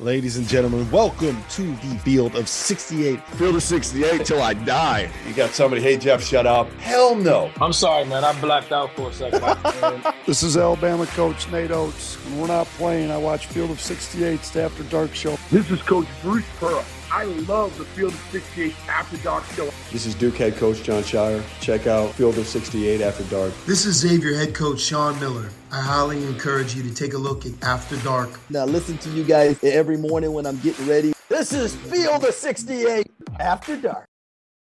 Ladies and gentlemen, welcome to the Field of 68. Field of 68 till I die. You got somebody, hey, Jeff, shut up. Hell no. I'm sorry, man. I blacked out for a second. this is Alabama coach Nate Oats. When we're not playing, I watch Field of 68's After Dark show. This is Coach Bruce Pearl. I love the Field of 68 After Dark show. This is Duke head coach Jon Scheyer. Check out Field of 68 After Dark. This is Xavier head coach Sean Miller. I highly encourage you to take a look at After Dark. Now listen to you guys every morning when I'm getting ready. This is Field of 68 After Dark.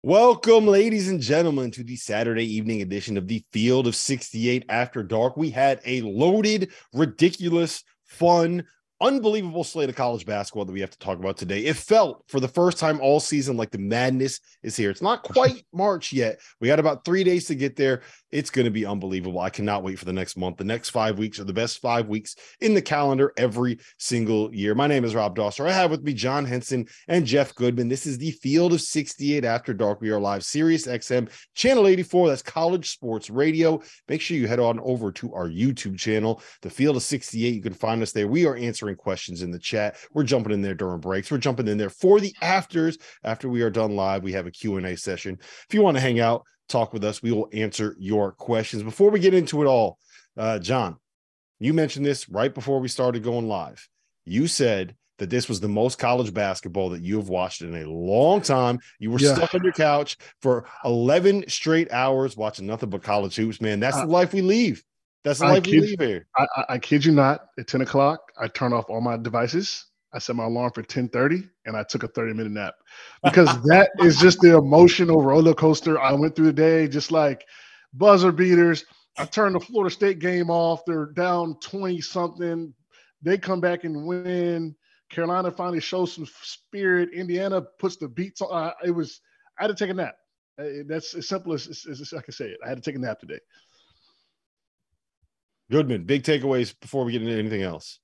Welcome, ladies and gentlemen, to the Saturday evening edition of the Field of 68 After Dark. We had a loaded, ridiculous, fun, unbelievable slate of college basketball that we have to talk about today. It felt for the first time all season like the madness is here. It's not quite March yet. We got about three days to get there. It's going to be unbelievable. I cannot wait for the next month. The next five weeks are the best five weeks in the calendar every single year. My name is Rob Dauster. I have with me John Henson and Jeff Goodman. This is the Field of 68 After Dark. We are live, Sirius XM, Channel 84. That's College Sports Radio. Make sure you head on over to our YouTube channel, The Field of 68. You can find us there. We are answering questions in the chat. We're jumping in there during breaks. We're jumping in there for the afters. After we are done live, we have a Q&A session. If you want to hang out, talk with us. We will answer your questions. Before we get into it all, uh, John, you mentioned this right before we started going live. You said that this was the most college basketball that you have watched in a long time. You were yeah. stuck on your couch for 11 straight hours watching nothing but college hoops, man. That's the life we leave. That's the I life kid, we leave here. I, I, I kid you not. At 10 o'clock, I turn off all my devices. I set my alarm for 10:30 and I took a 30 minute nap because that is just the emotional roller coaster I went through today. Just like buzzer beaters. I turned the Florida State game off. They're down 20 something. They come back and win. Carolina finally shows some spirit. Indiana puts the beats on. Uh, it was, I had to take a nap. That's as simple as, as, as I can say it. I had to take a nap today. Goodman, big takeaways before we get into anything else.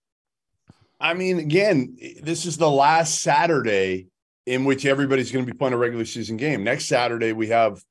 I mean, again, this is the last Saturday in which everybody's going to be playing a regular season game. Next Saturday, we have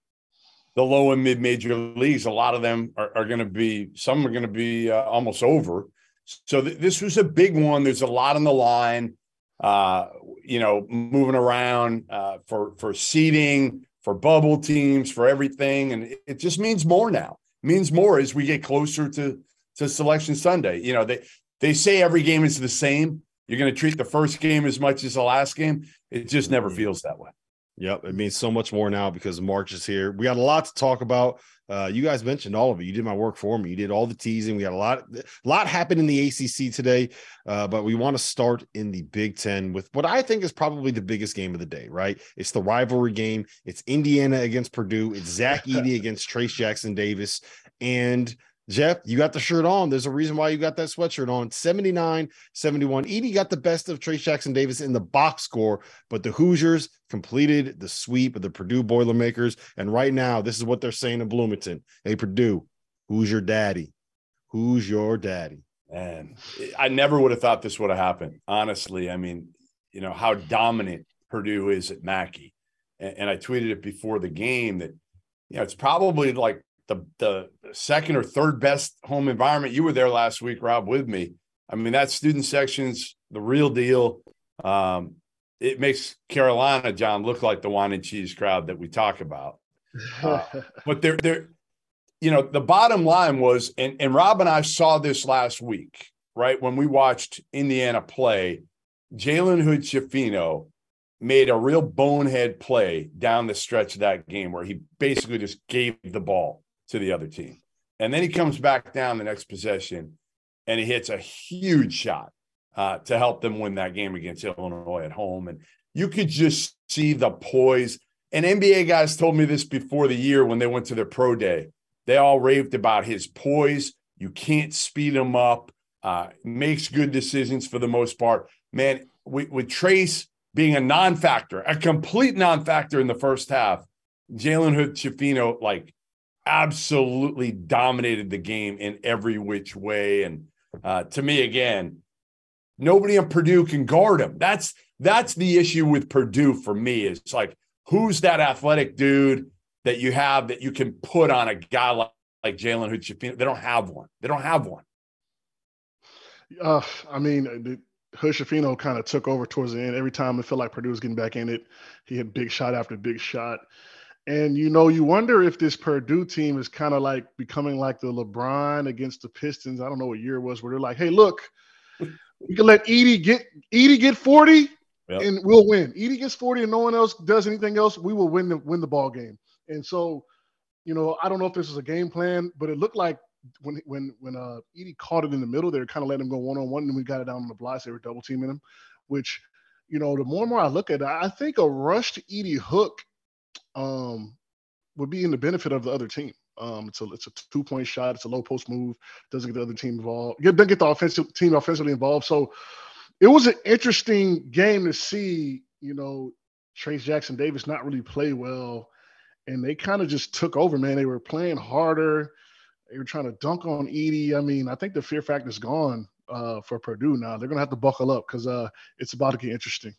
the low and mid major leagues. A lot of them are, are going to be, some are going to be uh, almost over. So th- this was a big one. There's a lot on the line, uh, you know, moving around uh, for for seating, for bubble teams, for everything, and it, it just means more now. It means more as we get closer to to Selection Sunday. You know, they they say every game is the same. You're going to treat the first game as much as the last game. It just never mm-hmm. feels that way. Yep, it means so much more now because March is here. We got a lot to talk about. Uh, you guys mentioned all of it. You did my work for me. You did all the teasing. We got a lot, a lot happened in the ACC today, uh, but we want to start in the Big Ten with what I think is probably the biggest game of the day. Right? It's the rivalry game. It's Indiana against Purdue. It's Zach Edey against Trayce Jackson Davis, and Jeff, you got the shirt on. There's a reason why you got that sweatshirt on. 79 71. Edey got the best of Trayce Jackson Davis in the box score, but the Hoosiers completed the sweep of the Purdue Boilermakers. And right now, this is what they're saying in Bloomington Hey, Purdue, who's your daddy? Who's your daddy? Man, I never would have thought this would have happened. Honestly, I mean, you know, how dominant Purdue is at Mackey. And, and I tweeted it before the game that, you know, it's probably like the the second or third best home environment. You were there last week, Rob, with me. I mean, that student section's the real deal. Um, it makes Carolina, John, look like the wine and cheese crowd that we talk about. Uh, but they're they're you know, the bottom line was, and, and Rob and I saw this last week, right? When we watched Indiana play, Jalen Hood Schifino made a real bonehead play down the stretch of that game where he basically just gave the ball to the other team. And then he comes back down the next possession and he hits a huge shot uh, to help them win that game against Illinois at home. And you could just see the poise. And NBA guys told me this before the year when they went to their pro day. They all raved about his poise. You can't speed him up. Uh, makes good decisions for the most part. Man, with, with Trayce being a non-factor, a complete non-factor in the first half, Jalen Hood Schifino like absolutely dominated the game in every which way. And uh, to me, again, nobody in Purdue can guard him. That's that's the issue with Purdue for me. Is like who's that athletic dude that you have that you can put on a guy like, like Jalen Schifino? They don't have one. They don't have one. Uh, I mean, Hood Schifino kind of took over towards the end. Every time it felt like Purdue was getting back in it, he had big shot after big shot. And you know, you wonder if this Purdue team is kind of like becoming like the LeBron against the Pistons. I don't know what year it was where they're like, "Hey, look, we can let Edey get Edey get 40 yep. and we'll win. Edey gets 40 and no one else does anything else, we will win the win the ball game." And so, you know, I don't know if this is a game plan, but it looked like when when when uh Edey caught it in the middle, they were kind of letting him go one on one, and we got it down on the blocks. They were double teaming him, which you know, the more and more I look at it, I think a rush to Edey hook um, would be in the benefit of the other team. Um, it's a it's a two point shot. It's a low post move. Doesn't get the other team involved. Get, doesn't get the offensive team offensively involved. So it was an interesting game to see. You know, Trayce Jackson Davis not really play well, and they kind of just took over. Man, they were playing harder. They were trying to dunk on Edey. I mean, I think the fear factor is gone uh, for Purdue now. They're gonna have to buckle up because uh, it's about to get interesting.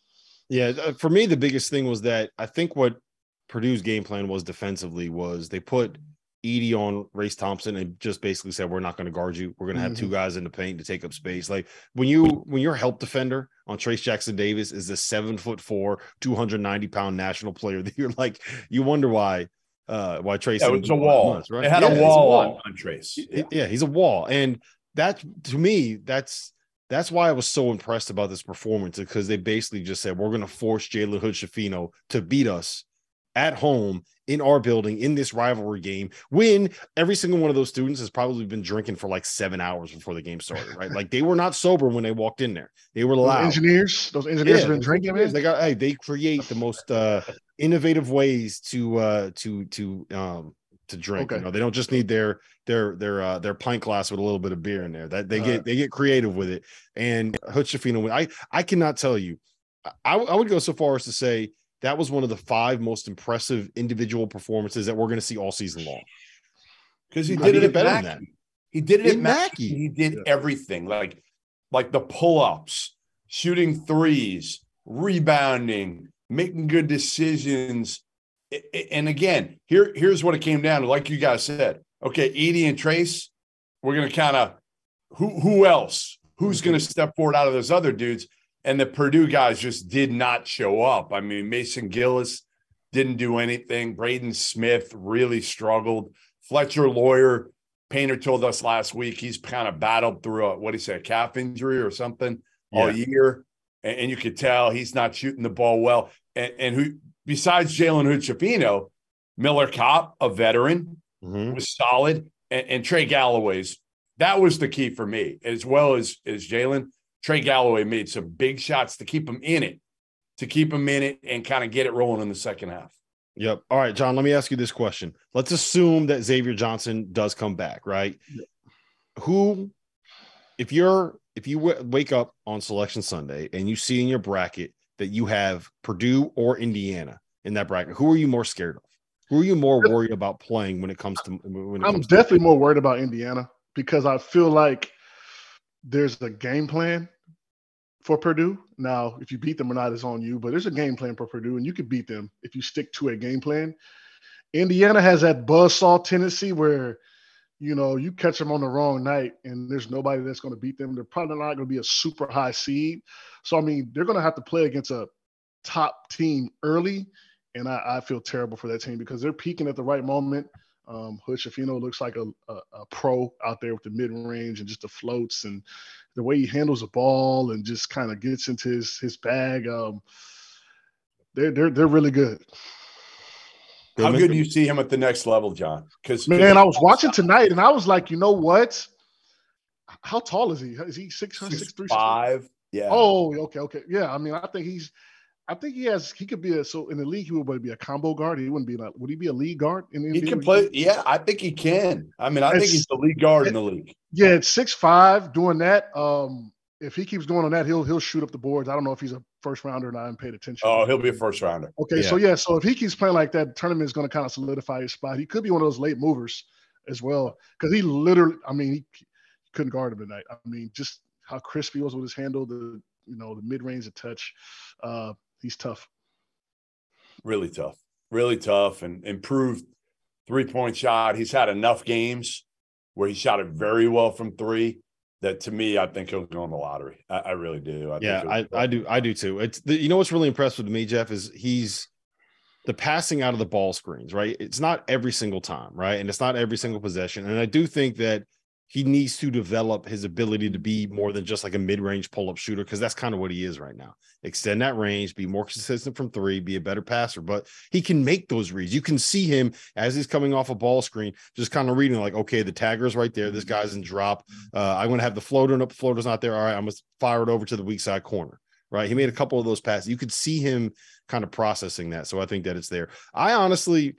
Yeah, uh, for me, the biggest thing was that I think what Purdue's game plan was defensively was they put Edey on Race Thompson and just basically said, We're not going to guard you. We're going to have mm-hmm. two guys in the paint to take up space. Like when you when your help defender on Trayce Jackson Davis is a seven foot four, 290 pound national player that you're like, you wonder why uh why Trayce. yeah, it's a wall, months, right? It had yeah, a, wall a wall on, on Trayce. Yeah. yeah, he's a wall. And that to me, that's that's why I was so impressed about this performance because they basically just said we're going to force Jalen Hood Schifino to beat us at home in our building in this rivalry game when every single one of those students has probably been drinking for like seven hours before the game started, right? like they were not sober when they walked in there. They were loud. Those engineers, those engineers yeah, have been drinking. Man. They got hey, they create the most uh innovative ways to uh to to um to drink. Okay. You know, they don't just need their their their uh their pint glass with a little bit of beer in there. That they get they get creative with it. And Hood Schifino, I I cannot tell you. I, I would go so far as to say that was one of the five most impressive individual performances that we're going to see all season long. Because he did it better Mackey. than that. He did it in Mackey. He did yeah. everything like like the pull-ups, shooting threes, rebounding, making good decisions. And again, here here's what it came down to. Like you guys said, okay, Edey and Trayce, we're going to kind of who who else? Who's going to mm-hmm. step forward out of those other dudes? And the Purdue guys just did not show up. I mean, Mason Gillis didn't do anything. Braden Smith really struggled. Fletcher Loyer, Painter told us last week he's kind of battled through a what he said, a calf injury or something yeah. all year. And, and, you could tell he's not shooting the ball well. And, and who besides Jalen Hood Miller Kopp, a veteran, mm-hmm. was solid, and, and Trey Galloway's that was the key for me, as well as as Jalen Trey Galloway made some big shots to keep him in it, to keep him in it and kind of get it rolling in the second half. Yep. All right, John, let me ask you this question. Let's assume that Xavier Johnson does come back, right? Yep. Who, if you're, if you w- wake up on selection Sunday and you see in your bracket that you have Purdue or Indiana in that bracket, who are you more scared of? Who are you more worried about playing when it comes to? When I'm comes definitely to- more worried about Indiana because I feel like there's a game plan for Purdue. Now, if you beat them or not is on you, but there's a game plan for Purdue, and you can beat them if you stick to a game plan. Indiana has that buzzsaw tendency where, you know, you catch them on the wrong night and there's nobody that's going to beat them. They're probably not going to be a super high seed. So, I mean, they're going to have to play against a top team early and I, I feel terrible for that team because they're peaking at the right moment. Um, Hood Schifino looks like a, a, a, pro out there with the mid range and just the floats and the way he handles the ball and just kind of gets into his his bag. Um, they're they're they're really good. How good do you see him at the next level, John? Because man, I was watching tonight and I was like, you know what? How tall is he? Is he six six three five? Yeah. Oh, okay, okay. Yeah, I mean, I think he's I think he has. He could be a so in the league. He would be a combo guard. He wouldn't be. A, would he be a lead guard? In the he NBA? can play. Yeah, I think he can. I mean, I it's, think he's the lead guard it, in the league. Yeah, it's six five doing that. Um, if he keeps going on that, he'll he'll shoot up the boards. I don't know if he's a first rounder and I haven't paid attention. Oh, he'll be a first rounder. Okay, yeah. so yeah, so if he keeps playing like that, the tournament is going to kind of solidify his spot. He could be one of those late movers as well because he literally. I mean, he, he couldn't guard him tonight. I mean, just how crisp he was with his handle, the you know the mid range, the touch. Uh, he's tough really tough, really tough, and improved three point shot. He's had enough games where he shot it very well from three. That to me, I think he'll go in the lottery. I, I really do. I yeah, I, I do. I do too. It's the, you know what's really impressive with me, Jeff, is he's the passing out of the ball screens. Right, it's not every single time, right, and it's not every single possession. And I do think that he needs to develop his ability to be more than just like a mid-range pull-up shooter because that's kind of what he is right now. Extend that range, be more consistent from three, be a better passer, but he can make those reads. You can see him as he's coming off a ball screen, just kind of reading like, okay, the tagger's right there. This guy's in drop. Uh, I'm going to have the floater and up. Floater's not there. All right, I'm going to fire it over to the weak side corner. Right. He made a couple of those passes. You could see him kind of processing that. So I think that it's there. I honestly,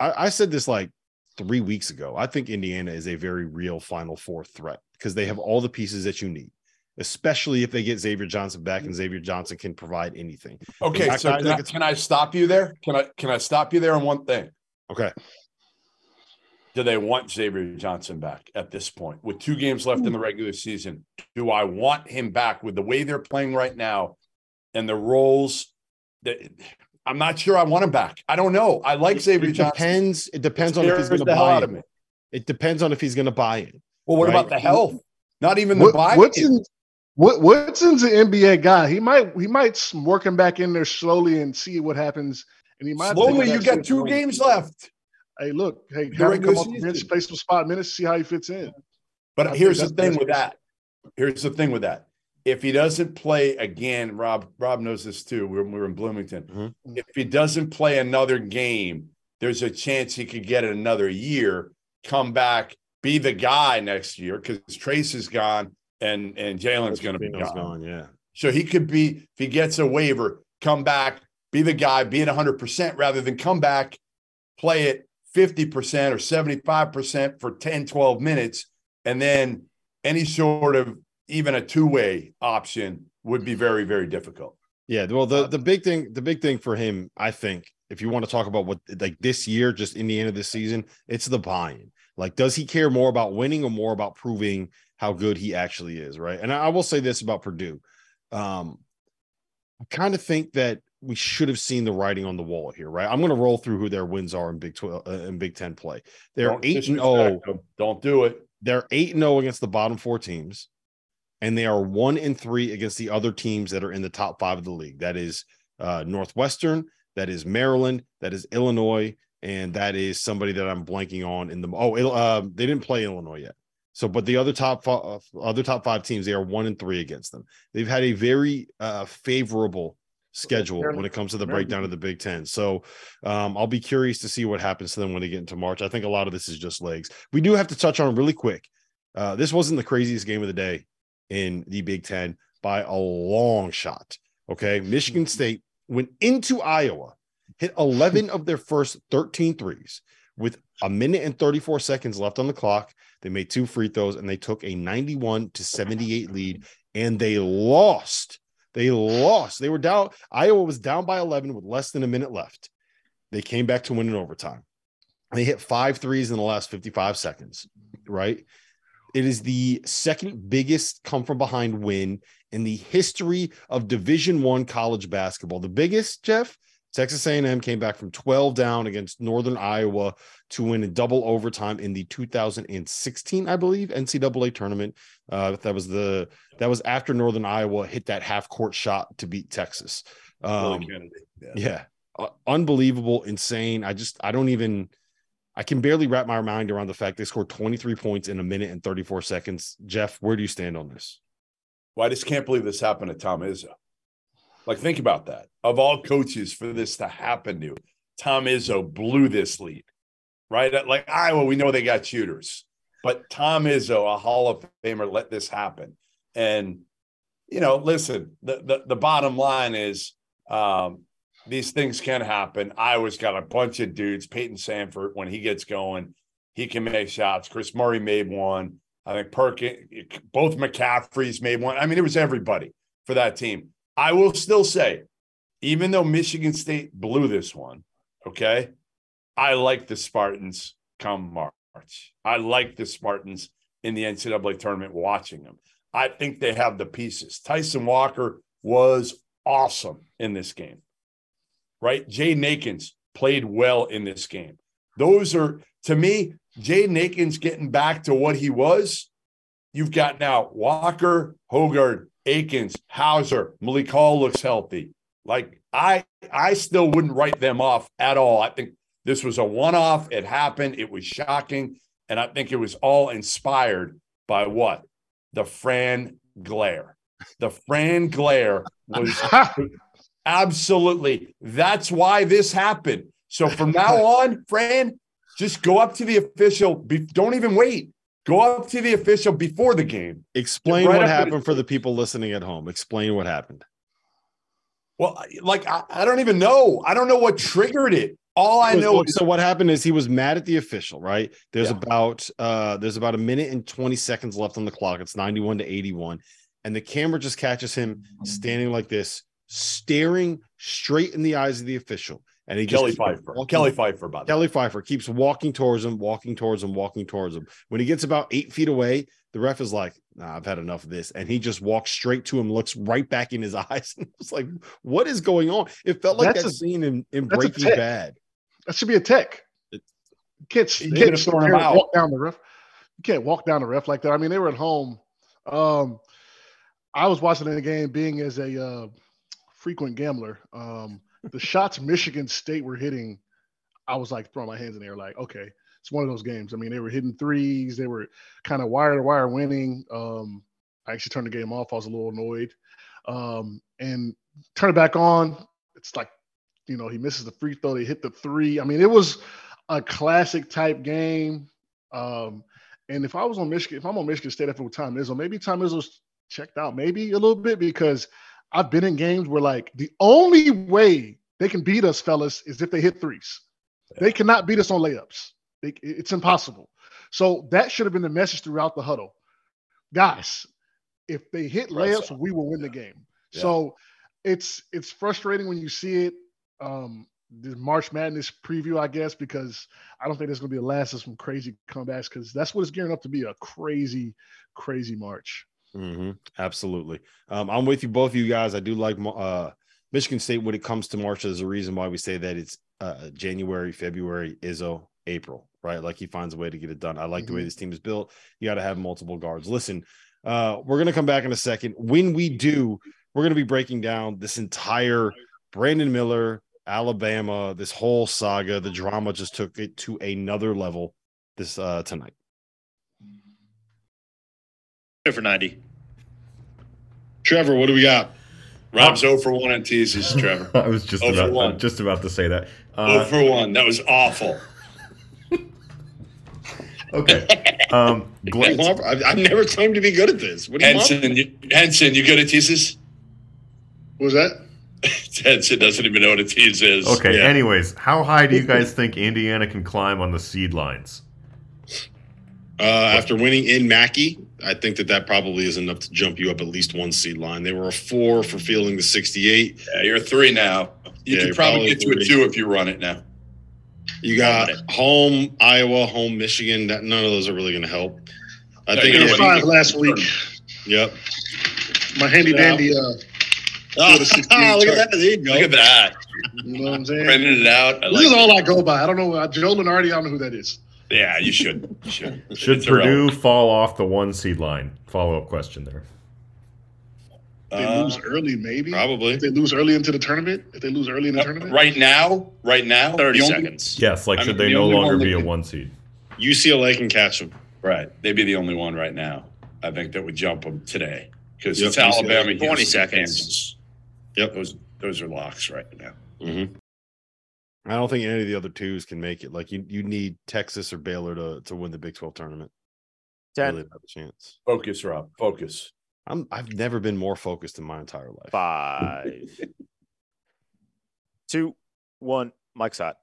I, I said this like three weeks ago. I think Indiana is a very real Final Four threat because they have all the pieces that you need, especially if they get Xavier Johnson back and Xavier Johnson can provide anything. Okay, so can I, can I stop you there? Can I can I stop you there on one thing? Okay. Do they want Xavier Johnson back at this point with two games left in the regular season? Do I want him back with the way they're playing right now and the roles that I'm not sure I want him back. I don't know. I like Xavier it depends, It depends on if he's going to buy in. It depends on if he's going to buy in. Well, what right? about the health? Not even the what, buy in. What Woodson's an NBA guy. He might he might work him back in there slowly and see what happens. And he might slowly. You got two games left. Hey, look. Hey, have him come off the bench, play some spot minutes, see how he fits in. But I here's the thing with that. Here's the thing with that if he doesn't play again, Rob Rob knows this too. We we're in Bloomington. Mm-hmm. If he doesn't play another game, there's a chance he could get another year, come back, be the guy next year because Trayce is gone and and Jalen's going to be gone. gone. Yeah, so he could be if he gets a waiver, come back, be the guy, be it 100 percent rather than come back, play it 50 percent or 75 percent for 10, 12 minutes, and then any sort of even a two-way option would be very very difficult yeah well the the big thing the big thing for him i think if you want to talk about what like this year just in the end of this season it's the buy-in like does he care more about winning or more about proving how good he actually is right and i will say this about purdue um i kind of think that we should have seen the writing on the wall here, right? I'm going to roll through who their wins are in Big 12 uh, in Big 10 play. They're don't 8 and 0. Don't do it. They're 8 and 0 against the bottom 4 teams and they are one in three against the other teams that are in the top five of the league. That is uh, Northwestern, that is Maryland, that is Illinois, and that is somebody that I'm blanking on in the. Oh, uh, they didn't play Illinois yet. So, but the other top uh, other top five teams, they are one and three against them. They've had a very uh, favorable schedule when it comes to the breakdown of the Big Ten. So um, I'll be curious to see what happens to them when they get into March. I think a lot of this is just legs. We do have to touch on really quick. Uh, this wasn't the craziest game of the day in the Big Ten by a long shot. Okay. Michigan mm-hmm. State went into Iowa, hit 11 of their first 13 threes with a minute and 34 seconds left on the clock. They made two free throws and they took a 91 to 78 lead and they lost. They lost. They were down. Iowa was down by 11 with less than a minute left. They came back to win in overtime. They hit five threes in the last 55 seconds, right? It is the second biggest come from behind win in the history of Division One college basketball. The biggest, Jeff, Texas A&M came back from 12 down against Northern Iowa to win in double overtime in the 2016, I believe, NCAA tournament. Uh, that was the that was after Northern Iowa hit that half court shot to beat Texas. Um, yeah. yeah. uh, unbelievable, insane. I just I don't even I can barely wrap my mind around the fact they scored 23 points in a minute and 34 seconds. Jeff, where do you stand on this? Well, I just can't believe this happened to Tom Izzo. Like, think about that. Of all coaches for this to happen to, Tom Izzo blew this lead, right? Like Iowa, we know they got shooters, but Tom Izzo, a Hall of Famer, let this happen. And you know, listen, the the, the bottom line is um, these things can happen. Iowa's got a bunch of dudes. Payton Sandfort, when he gets going, he can make shots. Kris Murray made one. I think Perkins, both McCaffreys made one. I mean, it was everybody for that team. I will still say, even though Michigan State blew this one, okay, I like the Spartans come March. I like the Spartans in the NCAA tournament watching them. I think they have the pieces. Tyson Walker was awesome in this game, right? Jay Akins played well in this game. Those are, to me, Jay Akins getting back to what he was. You've got now Walker, Hoggard, Akins, Hauser, Malik Hall looks healthy. Like I, I still wouldn't write them off at all. I think this was a one-off. It happened. It was shocking, and I think it was all inspired by what the Fran glare. The Fran glare was absolutely. That's why this happened. So from now on, Fran, just go up to the official. Be, don't even wait. Go up to the official before the game. Explain right what happened for the people listening at home. Explain what happened. Well, like I, I, don't even know. I don't know what triggered it. All I know. Is So, what happened is he was mad at the official. Right? There's yeah. about uh there's about a minute and 20 seconds left on the clock. It's 91 to 81, and the camera just catches him standing like this, staring straight in the eyes of the official. And he just Kelly Pfeiffer. Walking, Kelly Pfeiffer, by Kelly Pfeiffer keeps walking towards him, walking towards him, walking towards him. When he gets about eight feet away, the ref is like, nah, I've had enough of this. And he just walks straight to him, looks right back in his eyes. And it's like, what is going on? It felt like that's that a, scene in, in Breaking Bad. That should be a tech. You can't, you can't walk down the ref. You can't walk down the ref like that. I mean, they were at home. Um, I was watching the game being as a uh, frequent gambler. Um, the shots Michigan State were hitting, I was like throwing my hands in the air, like, okay, it's one of those games. I mean, they were hitting threes, they were kind of wire to wire winning. Um, I actually turned the game off. I was a little annoyed. Um, and turn it back on. It's like, you know, he misses the free throw. They hit the three. I mean, it was a classic type game. Um, and if I was on Michigan, if I'm on Michigan State after Tom Izzo, maybe Tom Izzo's checked out, maybe a little bit because – I've been in games where like the only way they can beat us, fellas, is if they hit threes. Yeah. They cannot beat us on layups. They, it's impossible. So that should have been the message throughout the huddle, guys. If they hit layups, we will win the game. Yeah. So it's it's frustrating when you see it. Um, the March Madness preview, I guess, because I don't think there's going to be a last of some crazy comebacks because that's what it's gearing up to be a crazy, crazy March. Mm-hmm. Absolutely. Um, I'm with you, both of you guys. I do like uh, Michigan State when it comes to March. There's a reason why we say that it's uh, January, February, Izzo, April, right? Like he finds a way to get it done. I like mm-hmm. the way mm-hmm. this team is built. You got to have multiple guards. Listen, uh, we're going to come back in a second. When we do, we're going to be breaking down this entire Brandon Miller, Alabama, this whole saga. The drama just took it to another level this uh, tonight for 90. Trevor, what do we got? Rob's 0 for 1 on teases, Trevor. I was just about, just about to say that. Uh, 0 for 1. That was awful. okay. Um, Glenn, I've, I've never claimed to be good at this. What do you Henson, you, Henson, you good at teases? What was that? Henson doesn't even know what a tease is. Okay. Yeah. Anyways, how high do you guys think Indiana can climb on the seed lines? Uh, after winning in Mackey, I think that that probably is enough to jump you up at least one seed line. They were a four for fielding the 68. Yeah, you're a three now. You yeah, could probably get to a two if you run it now. You got home Iowa, home Michigan. That none of those are really going to help. I think it was five last week. Yep. My handy dandy. Uh, oh, look at that! There you go. Look at that. You know what I'm saying? Printing it out. I this like is all I go by. I don't know. Uh, Joe Lunardi, I don't know who that is. Yeah, you should. You should. should Purdue fall off the one seed line? Follow up question there. If they Uh, lose early, maybe. Probably. If they lose early into the tournament, if they lose early in the tournament, Right now, right now, 30 only- seconds. Yes, like I should mean, they the no longer be a one seed? UCLA can catch them. Right, they'd be the only one right now. I think that would jump them today because Yep, it's UCLA, Alabama, 20 Houston, seconds. Kansas. Yep. Those those are locks right now. Mm-hmm. I don't think any of the other twos can make it. Like you, you need Texas or Baylor to to win the Big Twelve tournament. Ten. Really have a chance. Focus, Rob. Focus. I'm I've never been more focused in my entire life. Five, two, one. Mike's hot.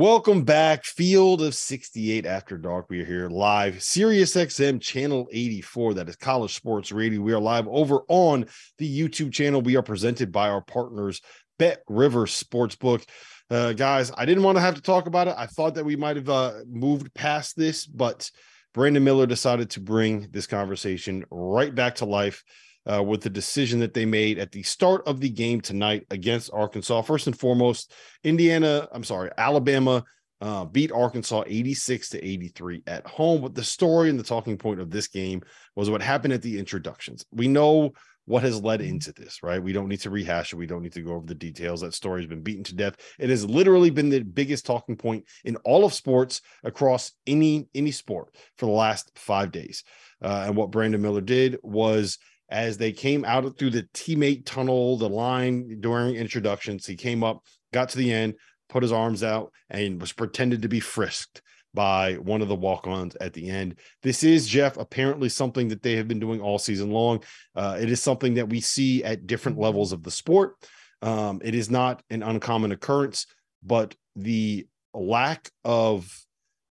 Welcome back, Field of 68 After Dark. We are here live, Sirius XM Channel 84. That is College Sports Radio. We are live over on the YouTube channel. We are presented by our partners, Bet River Sportsbook. Uh, guys, I didn't want to have to talk about it. I thought that we might have uh, moved past this, but Brandon Miller decided to bring this conversation right back to life uh, with the decision that they made at the start of the game tonight against Arkansas. First and foremost, Indiana, I'm sorry, Alabama uh, beat Arkansas 86 to 83 at home. But the story and the talking point of this game was what happened at the introductions. We know what has led into this, right? We don't need to rehash it. We don't need to go over the details. That story has been beaten to death. It has literally been the biggest talking point in all of sports across any any sport for the last five days. Uh, and what Brandon Miller did was as they came out through the teammate tunnel, the line during introductions, he came up, got to the end, put his arms out, and was pretended to be frisked by one of the walk-ons at the end. This is Jeff apparently something that they have been doing all season long. Uh, it is something that we see at different levels of the sport. Um, it is not an uncommon occurrence, but the lack of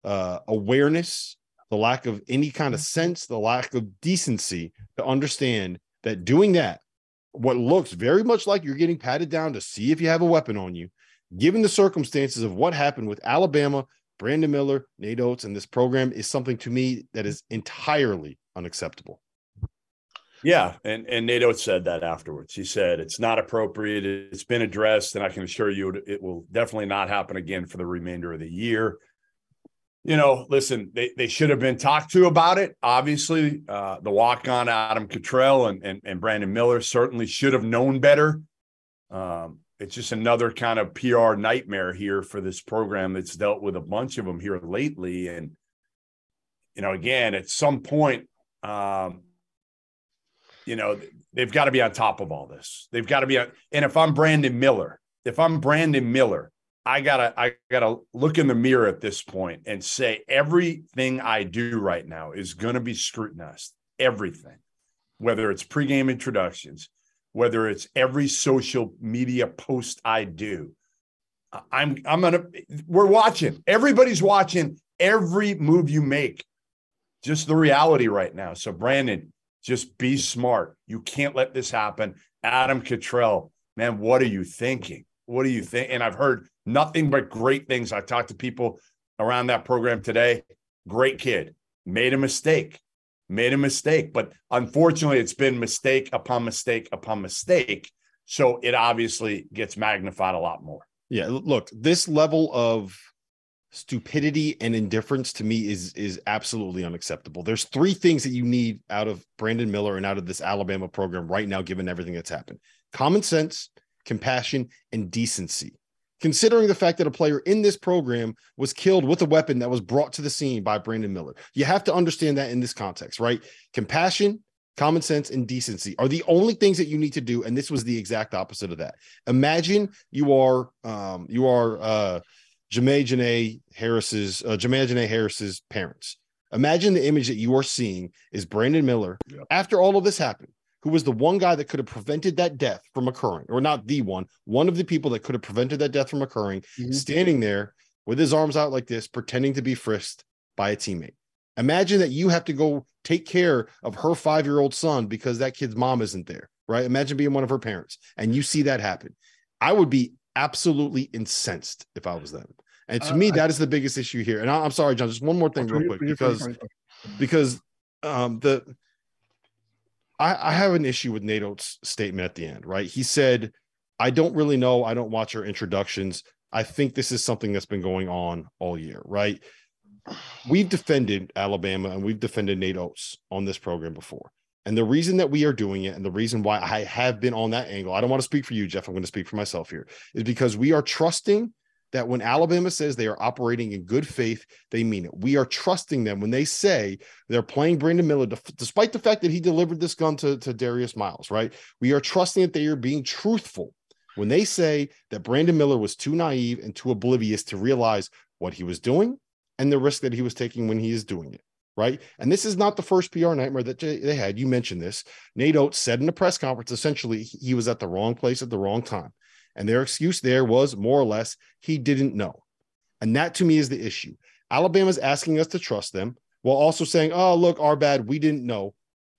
uh, awareness, the lack of any kind of mm-hmm. sense, the lack of decency to understand that doing that, what looks very much like you're getting patted down to see if you have a weapon on you, given the circumstances of what happened with Alabama, Brandon Miller, Nate Oats, and this program is something to me that is entirely unacceptable. Yeah, and and NATO said that afterwards. He said it's not appropriate. It's been addressed, and I can assure you it, it will definitely not happen again for the remainder of the year. You know, listen, they, they should have been talked to about it. Obviously, uh, the walk on Adam Cottrell and, and and Brandon Miller certainly should have known better. Um, it's just another kind of PR nightmare here for this program that's dealt with a bunch of them here lately. And you know, again, at some point, um, you know, they've got to be on top of all this. They've got to be on. And if I'm Brandon Miller, if I'm Brandon Miller, I gotta, I gotta look in the mirror at this point and say everything I do right now is to be scrutinized. Everything, whether it's pregame introductions, whether it's every social media post I do. I'm, I'm gonna. We're watching. Everybody's watching every move you make. Just the reality right now. So, Brandon, just be smart. You can't let this happen. Adam Cottrell, man, what are you thinking? What do you think? And I've heard nothing but great things. I talked to people around that program today. Great kid, made a mistake, made a mistake. But unfortunately, it's been mistake upon mistake upon mistake. So it obviously gets magnified a lot more. Yeah, look, this level of stupidity and indifference to me is is absolutely unacceptable. There's three things that you need out of Brandon Miller and out of this Alabama program right now given everything that's happened. Common sense, compassion, and decency. Considering the fact that a player in this program was killed with a weapon that was brought to the scene by Brandon Miller. You have to understand that in this context, right? Compassion, common sense and decency are the only things that you need to do and this was the exact opposite of that imagine you are um you are uh Jamea Jonae Harris's uh Jamea Jonae Harris's parents imagine the image that you are seeing is Brandon Miller Yeah. after all of this happened who was the one guy that could have prevented that death from occurring or not the one one of the people that could have prevented that death from occurring Mhm. standing there with his arms out like this pretending to be frisked by a teammate Imagine that you have to go take care of her five year old son because that kid's mom isn't there, right? Imagine being one of her parents and you see that happen. I would be absolutely incensed if I was them. And to Uh, me, I- that is the biggest issue here. And I, am sorry, John, just one more thing, real quick, because because um the I, I have an issue with Nato's statement at the end, right? He said, I don't really know. I don't watch her introductions. I think this is something that's been going on all year, right? we've defended Alabama and we've defended Nate Oats on this program before. And the reason that we are doing it and the reason why I have been on that angle, I don't want to speak for you, Jeff. I'm going to speak for myself here, is because we are trusting that when Alabama says they are operating in good faith, they mean it. We are trusting them when they say they're playing Brandon Miller, despite the fact that he delivered this gun to, to Darius Miles, right? We are trusting that they are being truthful when they say that Brandon Miller was too naive and too oblivious to realize what he was doing and the risk that he was taking when he is doing it. Right. And this is not the first PR nightmare that they had. You mentioned this. Nate Oats said in a press conference essentially he was at the wrong place at the wrong time. And their excuse there was more or less he didn't know. And that to me is the issue. Alabama's asking us to trust them while also saying, oh, look, our bad. We didn't know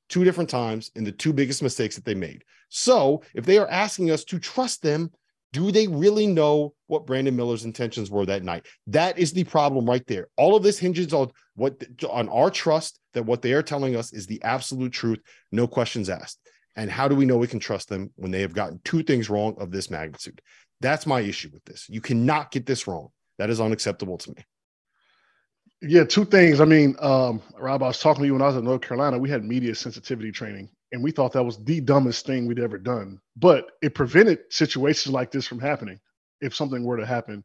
two different times in the two biggest mistakes that they made. So if they are asking us to trust them, do they really know what Brandon Miller's intentions were that night? That is the problem right there. All of this hinges on what on our trust that what they are telling us is the absolute truth, no questions asked. And how do we know we can trust them when they have gotten two things wrong of this magnitude? That's my issue with this. You cannot get this wrong. That is unacceptable to me. Yeah, two things. I mean, um, Rob, I was talking to you when I was in North Carolina. We had media sensitivity training, and we thought that was the dumbest thing we'd ever done. But it prevented situations like this from happening if something were to happen.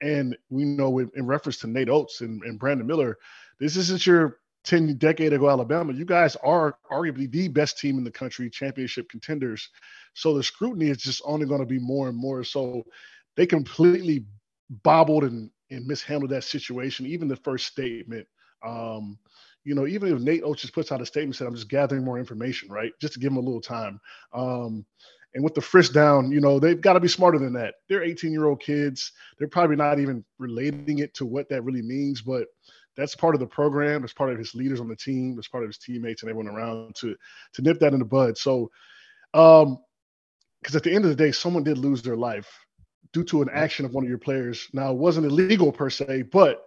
And we know in, reference to Nate Oats and, and Brandon Miller, this isn't your 10 decade ago Alabama. You guys are arguably the best team in the country, championship contenders. So the scrutiny is just only going to be more and more. So they completely bobbled and and mishandled that situation. Even the first statement, um, you know, even if Nate Oats just puts out a statement said, "I'm just gathering more information," right, just to give him a little time. Um, and with the frisk down, you know, they've got to be smarter than that. They're 18 year old kids. They're probably not even relating it to what that really means, but that's part of the program. It's part of his leaders on the team. It's part of his teammates and everyone around to to nip that in the bud. So, um, because at the end of the day, someone did lose their life due to an action of one of your players. Now, it wasn't illegal per se, but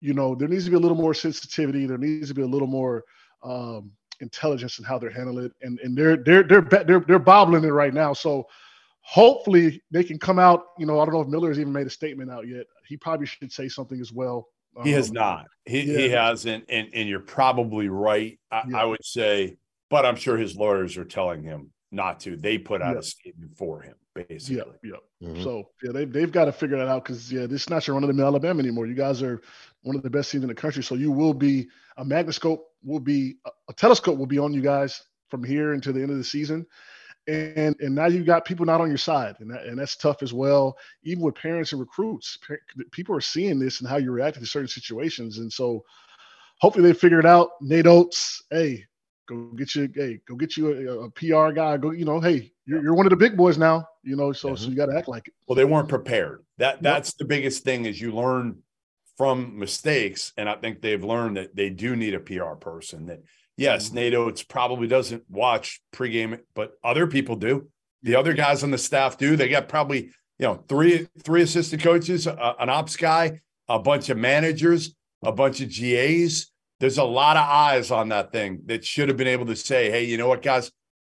you know there needs to be a little more sensitivity. There needs to be a little more um, intelligence in how they're handling it, and and they're they're they're they're they're bobbling it right now. So hopefully they can come out. You know, I don't know if Miller has even made a statement out yet. He probably should say something as well. He has um, not. He yeah. he hasn't, and and you're probably right. I, yeah. I, would say, but I'm sure his lawyers are telling him not to. They put out yeah. a statement for him basically. Yeah, yeah. Mm-hmm. So yeah, they they've got to figure that out because yeah, this is not your run of the mill Alabama anymore. You guys are one of the best teams in the country, so you will be a magnascope will be a telescope will be on you guys from here until the end of the season. And and now you got people not on your side, and that, and that's tough as well. Even with parents and recruits, people are seeing this and how you react to certain situations, and so hopefully they figure it out. Nate Oats, hey, go get you, hey, go get you a, a PR guy. Go, you know, hey, you're, you're one of the big boys now, you know, so, so mm-hmm. you got to act like it. Well, they weren't prepared. That that's yep. the biggest thing is you learn from mistakes. And I think they've learned that they do need a PR person that yes, mm-hmm. Nate Oats probably doesn't watch pregame, but other people do. The other guys on the staff do. They got probably, you know, three, three assistant coaches, uh, an ops guy, a bunch of managers, a bunch of GAs. There's a lot of eyes on that thing that should have been able to say, hey, you know what, guys,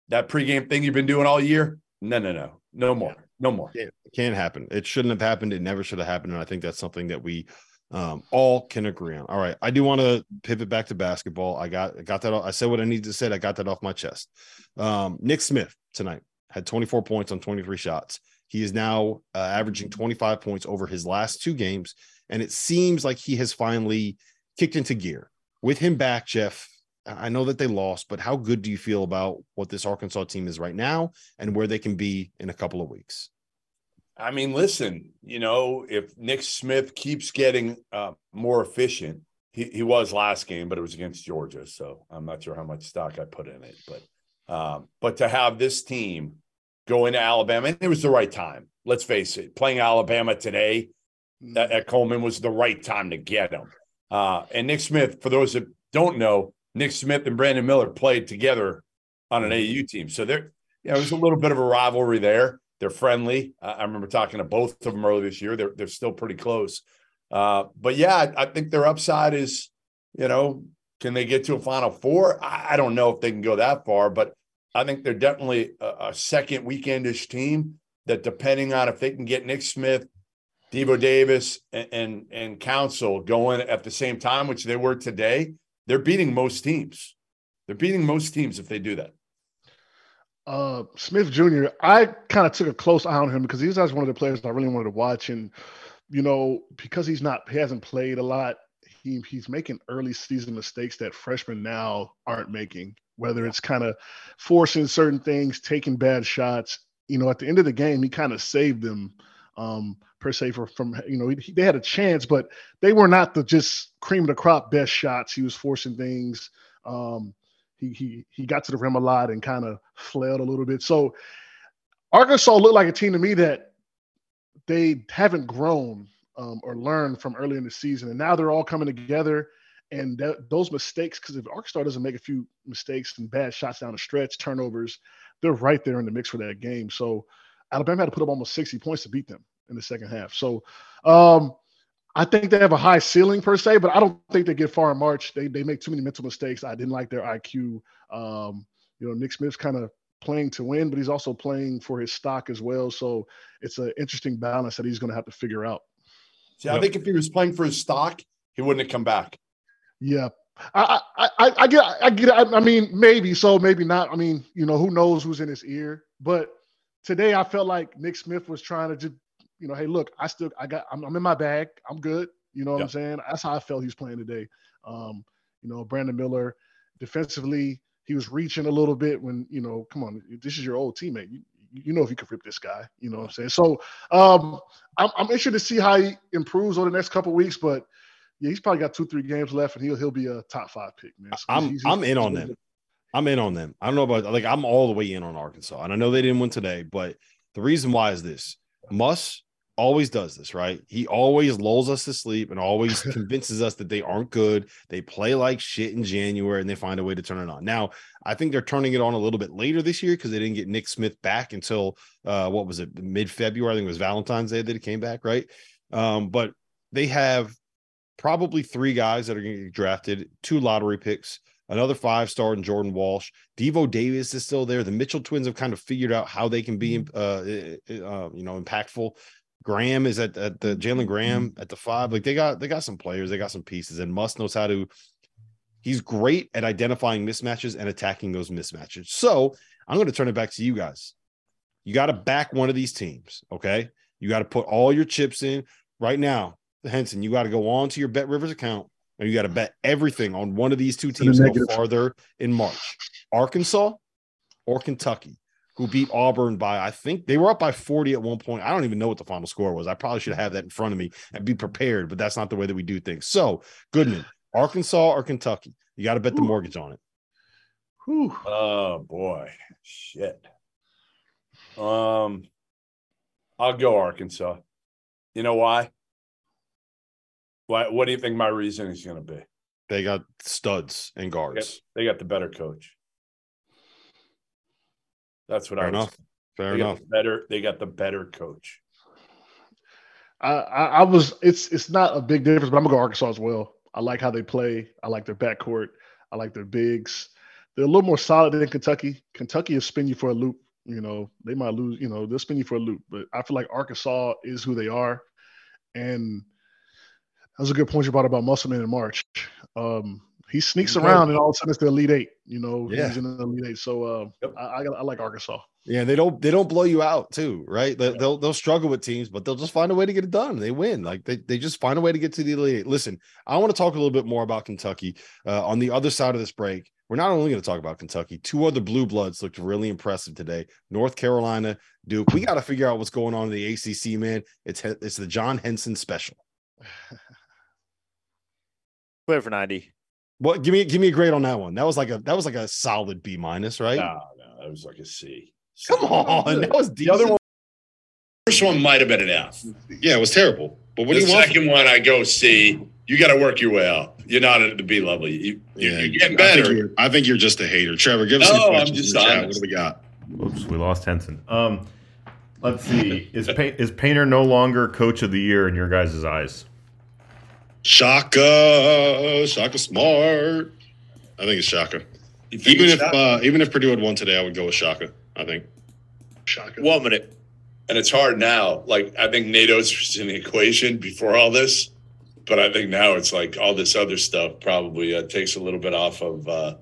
that pregame thing you've been doing all year? No, no, no, no more, no more. It can't happen. It shouldn't have happened. It never should have happened. And I think that's something that we um, all can agree on. All right, I do want to pivot back to basketball. I got I got that. I said what I needed to say. I got that off my chest. Um, Nick Smith tonight had 24 points on 23 shots. He is now uh, averaging 25 points over his last two games, and it seems like he has finally kicked into gear. With him back, Jeff, I know that they lost, but how good do you feel about what this Arkansas team is right now and where they can be in a couple of weeks? I mean, listen, you know, if Nick Smith keeps getting uh, more efficient, he, he was last game, but it was against Georgia, so I'm not sure how much stock I put in it. But um, but to have this team go into Alabama, and it was the right time. Let's face it, playing Alabama today at, at Coleman was the right time to get him. Uh, and Nick Smith, for those that don't know, Nick Smith and Brandon Miller played together on an AU team. So there, you know, there's a little bit of a rivalry there. They're friendly. I remember talking to both of them earlier this year. They're they're still pretty close. Uh, but yeah, I, I, think their upside is, you know, can they get to a Final Four? I, I don't know if they can go that far, but I think they're definitely a, a second weekendish team that, depending on if they can get Nick Smith Devo Davis and, and and Council going at the same time, which they were today, they're beating most teams. They're beating most teams if they do that. Uh, Smith Jr. I kind of took a close eye on him because he's always one of the players I really wanted to watch, and you know because he's not he hasn't played a lot, he he's making early season mistakes that freshmen now aren't making. Whether it's kind of forcing certain things, taking bad shots. You know, at the end of the game, he kind of saved them um, per se for, from you know he, they had a chance, but they were not the just cream of the crop best shots. He was forcing things. Um, he he he got to the rim a lot and kind of flailed a little bit. So Arkansas looked like a team to me that they haven't grown um, or learned from early in the season, and now they're all coming together. And that, those mistakes, because if Arkansas doesn't make a few mistakes and bad shots down the stretch, turnovers, they're right there in the mix for that game. So Alabama had to put up almost 60 points to beat them in the second half. So um, I think they have a high ceiling per se, but I don't think they get far in March. They they make too many mental mistakes. I didn't like their IQ. Um, you know, Nick Smith's kind of playing to win, but he's also playing for his stock as well. So it's an interesting balance that he's going to have to figure out. See, I think if he was playing for his stock, he wouldn't have come back. Yeah. I, I, I, I get, I get, I, I mean, maybe so, maybe not. I mean, you know, who knows who's in his ear? But today, I felt like Nick Smith was trying to just, you know, hey, look, I still, I got, I'm, I'm in my bag, I'm good. You know what I'm saying? That's how I felt he was playing today. Um, you know, Brandon Miller, defensively, he was reaching a little bit when, you know, come on, this is your old teammate. You, you know if you could rip this guy. You know what I'm saying? So um, I'm, I'm interested to see how he improves over the next couple weeks, but yeah, he's probably got two, three games left, and he'll he'll be a top five pick, man. So I'm he's- I'm in on them. I'm in on them. I don't know about like I'm all the way in on Arkansas, and I know they didn't win today, but the reason why is this: Muss always does this, right? He always lulls us to sleep and always convinces us that they aren't good. They play like shit in January, and they find a way to turn it on. Now, I think they're turning it on a little bit later this year because they didn't get Nick Smith back until uh, what was it, mid February? I think it was Valentine's Day that he came back, right? Um, but they have probably three guys that are going to get drafted, two lottery picks, another five star in Jordan Walsh. Devo Davis is still there. The Mitchell twins have kind of figured out how they can be, uh, uh, you know, impactful. Graham is at, at the Jalen Graham at the five. Like they got they got some players, they got some pieces, and Muss knows how to. He's great at identifying mismatches and attacking those mismatches. So I'm going to turn it back to you guys. You got to back one of these teams, okay? You got to put all your chips in right now. Henson, you got to go on to your Bet Rivers account and you got to bet everything on one of these two teams to go farther in March Arkansas or Kentucky, who beat Auburn by, I think they were up by 40 at one point. I don't even know what the final score was. I probably should have that in front of me and be prepared, but that's not the way that we do things. So, Goodman, Arkansas or Kentucky, you got to bet the mortgage on it. Whew. Oh boy, shit. Um, I'll go Arkansas. You know why? Why? What do you think my reasoning is going to be? They got studs and They got, guards. they got the better coach. That's what Fair I was. enough. Fair they enough. the better. They got the better coach. I, I, I was it's it's not a big difference, but I'm gonna go Arkansas as well. I like how they play. I like their backcourt. I like their bigs. They're a little more solid than Kentucky. Kentucky will spin you for a loop. You know, they might lose, you know, they'll spin you for a loop. But I feel like Arkansas is who they are. And that was a good point you brought about Musselman in March. Um, he sneaks He's around and all of a sudden it's the Elite Eight. You know, Yeah. he's in the Elite Eight. So uh, I, I, I like Arkansas. Yeah, they don't they don't blow you out too, right? They, They'll they'll struggle with teams, but they'll just find a way to get it done. They win, like they, they just find a way to get to the elite. Eight. Listen, I want to talk a little bit more about Kentucky. Uh, on the other side of this break, we're not only going to talk about Kentucky. Two other blue bloods looked really impressive today. North Carolina, Duke. We got to figure out what's going on in the ACC, man. It's it's the John Henson special. Clear for 90. What? Give me give me a grade on that one. That was like a that was like a solid B minus, right? No, no, that was like a C. Come on, that was The other decent. one, First one might have been an F. Yeah, it was terrible. But what the do you want? second one, I go C. You got to work your way up. You're not at the B level. You, you, Yeah, you're getting I think better. you're, I think you're just a hater. Trevor, give us some No, I'm questions just in the chat. honest. What do we got? Oops, we lost Henson. Um, let's see. Is pa- is Painter no longer coach of the year in your guys' eyes? Shaka, Shaka Smart. I think it's Shaka. Think Even it's if Shaka? uh, even if Purdue had won today, I would go with Shaka. I think. Shaka. One minute. and it's hard now. Like I think Nate Oats' was in the equation before all this, but I think now it's like all this other stuff probably uh, takes a little bit off of. Uh,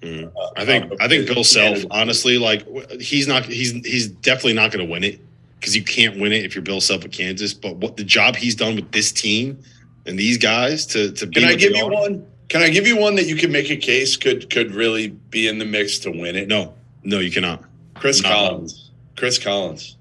mm. I think I think Bill Self honestly like he's not he's he's definitely not going to win it because you can't win it if you're Bill Self at Kansas. But what the job he's done with this team and these guys to to be. can I give you one? Can I give you one that you can make a case could could really be in the mix to win it? No, no, you cannot. Chris not Collins. Chris Collins.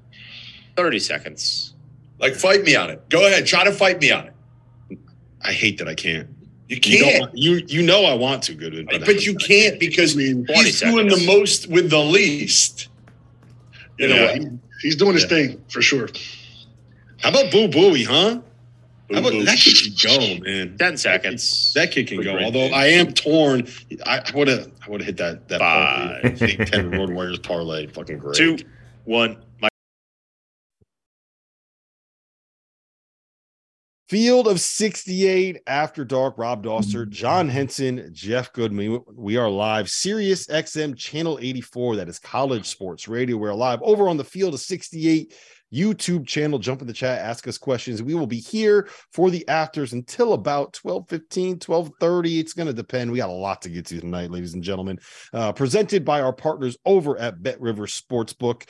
30 seconds. Like, fight me on it. Go ahead. Try to fight me on it. I hate that I can't. You can't. You you, you know I want to, Goodman, but, but you can't because he's doing the most with the least. You know, he, he's doing his yeah. thing for sure. How about Boo Buie, huh? How about that kid can go, man? Ten seconds. That kid can go. Although I am torn, I would have, I would have hit that that Five. ten Road Warriors parlay. Fucking great. Two, one. Field of 68 after dark. Rob Dauster, John Henson, Jeff Goodman. We are live. Sirius XM channel 84. That is college sports radio. We're live over on the Field of 68 YouTube channel. Jump in the chat, ask us questions. We will be here for the afters until about 12 15, 12 30. It's going to depend. We got a lot to get to tonight, ladies and gentlemen. Uh, presented by our partners over at Bet River Sportsbook.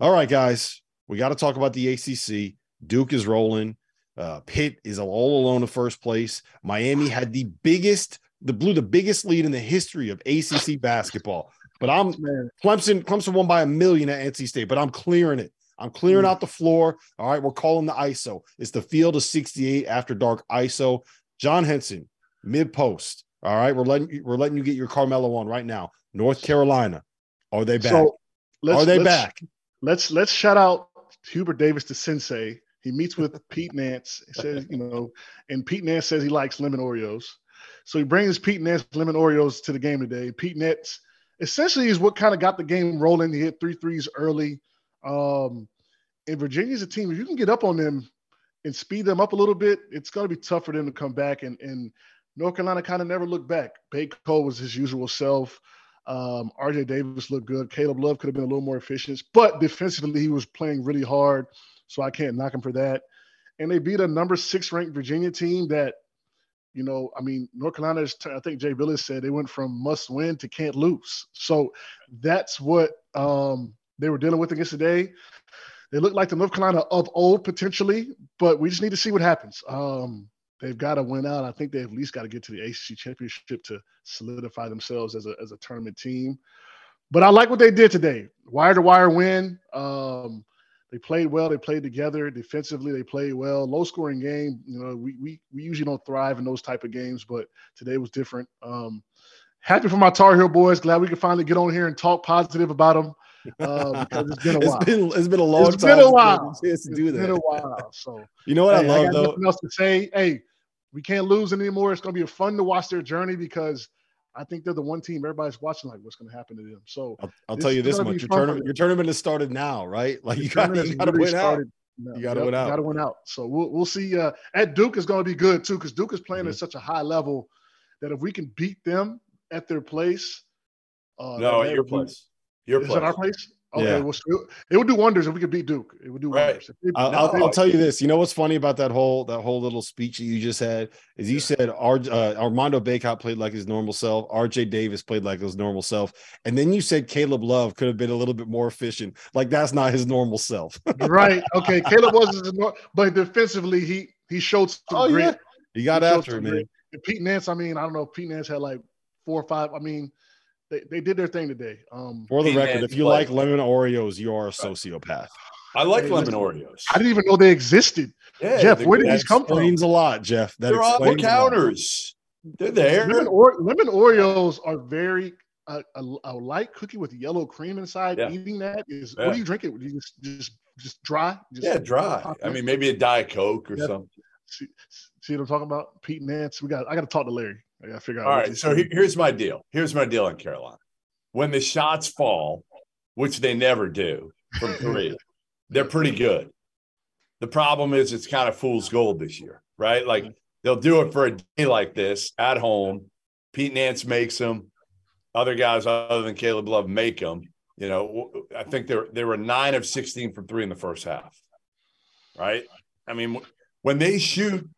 All right, guys, we got to talk about the ACC. Duke is rolling. Uh, Pitt is all alone in first place. Miami had the biggest, the blew the biggest lead in the history of ACC basketball. But I'm Clemson. Clemson won by a million at NC State, but I'm clearing it. I'm clearing mm. out the floor. All right, we're calling the ISO. It's the field of 68 after dark ISO. John Henson, mid post. All right, we're letting we're letting you get your Carmelo on right now. North Carolina, are they back? So are they let's, back? Let's let's shout out Hubert Davis to Sensei he meets with Pete Nance. Says, you know, and Pete Nance says he likes lemon Oreos. So he brings Pete Nance lemon Oreos to the game today. Pete Nance essentially is what kind of got the game rolling. He hit three threes early. Um, and Virginia's a team, if you can get up on them and speed them up a little bit, it's going to be tough for them to come back. And, and North Carolina kind of never looked back. Cole was his usual self. Um, RJ Davis looked good. Caleb Love could have been a little more efficient, but defensively, he was playing really hard so I can't knock him for that. And they beat a number six ranked Virginia team that, you know, I mean, North Carolina I think Jay Bilas said they went from must win to can't lose. So that's what um, they were dealing with against today. They look like the North Carolina of old potentially, but we just need to see what happens. Um, they've got to win out. I think they at least got to get to the ACC championship to solidify themselves as a, as a tournament team. But I like what they did today. Wire to wire win. Um, they played well. They played together defensively. They played well. Low scoring game. You know, we we, we usually don't thrive in those type of games, but today was different. Um, happy for my Tar Heel boys. Glad we could finally get on here and talk positive about them. Because it's been a while. it's been it's been a long it's time. Been a while. To do it's that. been a while. So you know what hey, I love I though. Nothing else to say. Hey, we can't lose anymore. It's gonna be fun to watch their journey because I think they're the one team everybody's watching like what's going to happen to them. So I'll, I'll tell you this much: your tournament, your tournament has started now, right? Like you got to win out. No, you got to yep, win out. Got to win out. So we'll we'll see. Uh, at Duke is going to be good too because Duke is playing mm-hmm. at such a high level that if we can beat them at their place, uh, no, at your place, your place, is it our place? Okay, yeah. well, it would do wonders if we could beat Duke. It would do wonders. Right. I'll, I'll, I'll, tell you this. You know what's funny about that whole that whole little speech that you just had is you said Ar, uh, Armando Bacot played like his normal self. R.J. Davis played like his normal self, and then you said Caleb Love could have been a little bit more efficient. Like that's not his normal self. right. Okay. Caleb was, but defensively he he showed some oh, grit. Yeah. He got he after it, man. Pete Nance. I mean, I don't know. If Pete Nance had like four or five. I mean they, they did their thing today. Um, For the record, if you like lemon Oreos, you are a sociopath. I like lemon Oreos. I didn't even know they existed. Yeah, Jeff, where did these come from? Explains a lot, Jeff. That They're on the counters. They're there. Lemon, or- lemon Oreos are very uh, a, a, light cookie with yellow cream inside. Yeah. Eating that is yeah. what do you drink it? You just just just dry? Just yeah, dry. I mean, maybe a diet coke or yeah. something. See, see, what I'm talking about? Pete Nance. We got. I got to talk to Larry. I got to figure out. All right. So here's my deal. Here's my deal in Carolina. When the shots fall, which they never do from three, they're pretty good. The problem is it's kind of fool's gold this year, right? Like they'll do it for a day like this at home. Pete Nance makes them. Other guys other than Caleb Love make them. You know, I think they were, they were nine of 16 from three in the first half. Right. I mean, when they shoot,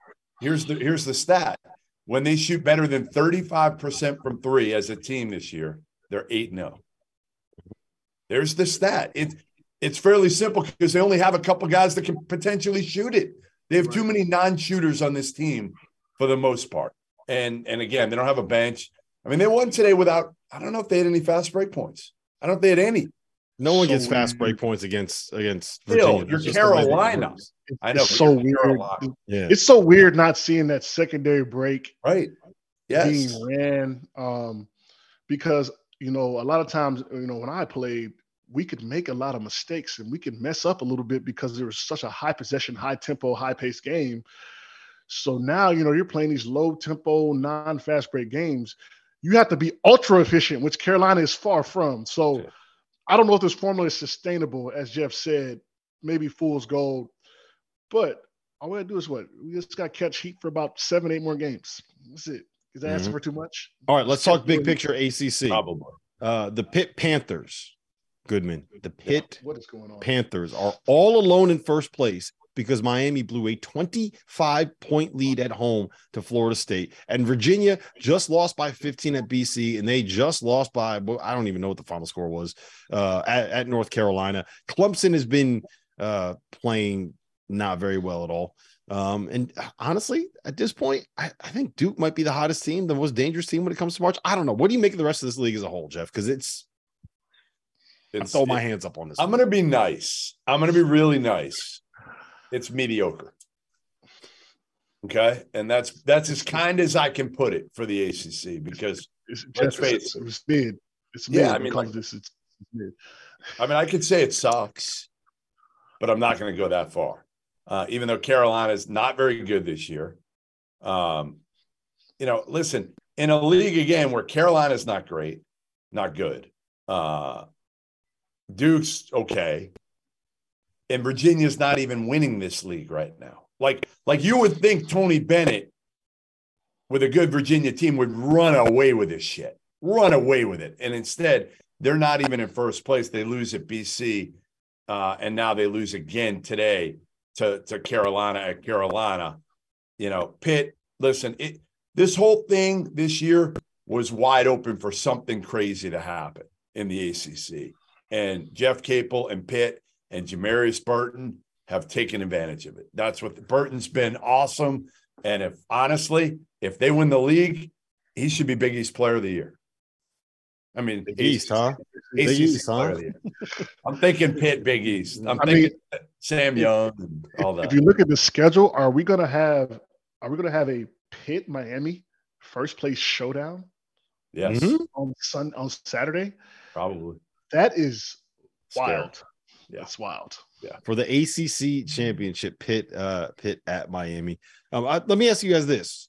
here's the here's the stat. When they shoot better than 35% from three as a team this year, they're 8 0. There's the stat. It's it's fairly simple because they only have a couple guys that can potentially shoot it. They have right. too many non-shooters on this team for the most part. And and again, they don't have a bench. I mean, they won today without. I don't know if they had any fast break points. I don't think they had any. No one so gets fast break points against against Still, You're Carolina. I know. It's so weird. Carolina. Yeah. It's so weird not seeing that secondary break. Right. Yes. Being ran. Um, because you know, a lot of times, you know, when I played, we could make a lot of mistakes and we could mess up a little bit because there was such a high possession, high tempo, high paced game. So now, you know, you're playing these low tempo, non fast break games. You have to be ultra efficient, which Carolina is far from. So yeah. I don't know if this formula is sustainable, as Jeff said, maybe fool's gold. But all we gotta do is what? We just gotta catch heat for about seven, eight more games. That's it. Is that mm-hmm. asking for too much? All right, let's talk big picture ACC. Probably. Uh, the Pitt Panthers Goodman. The Pitt what is going on? Panthers are all alone in first place because Miami blew a 25 point lead at home to Florida State. And Virginia just lost by 15 at BC, and they just lost by, I don't even know what the final score was uh, at, at North Carolina. Clemson has been uh, playing not very well at all. Um, and honestly, at this point, I, I, think Duke might be the hottest team, the most dangerous team when it comes to March. I don't know. What do you make of the rest of this league as a whole, Jeff? Because it's it's, throw my hands up on this. I'm going to be nice. I'm going to be really nice. It's mediocre. Okay, and that's that's as kind as I can put it for the ACC because it's, let's face it, it's mid. It's mid. Yeah, I mean, like, this, it's, it's mid. I mean, I could say it sucks, but I'm not going to go that far. Uh, even though Carolina is not very good this year, um, you know, listen, in a league again where Carolina's not great, not good, uh, Duke's okay. And Virginia's not even winning this league right now. Like, like you would think Tony Bennett with a good Virginia team would run away with this shit, run away with it. And instead, they're not even in first place. They lose at BC, uh, and now they lose again today to, to Carolina at Carolina. You know, Pitt, listen, it, this whole thing this year was wide open for something crazy to happen in the ACC and Jeff Capel and Pitt and Jamarius Burton have taken advantage of it. That's what Burton's been awesome. And if honestly, if they win the league, he should be Big East Player of the Year. I mean, Big East, huh? Big East, huh? I'm thinking Pitt, Big East. I'm I thinking mean, Sam Young and all that. If you look at the schedule, are we going to have? Are we going to have a Pitt Miami first place showdown? Yes, mm-hmm. on Sun on Saturday. Probably. That is wild. Yeah. That's wild. Yeah. For the ACC championship, Pitt, uh, Pitt at Miami. Um, I, let me ask you guys this: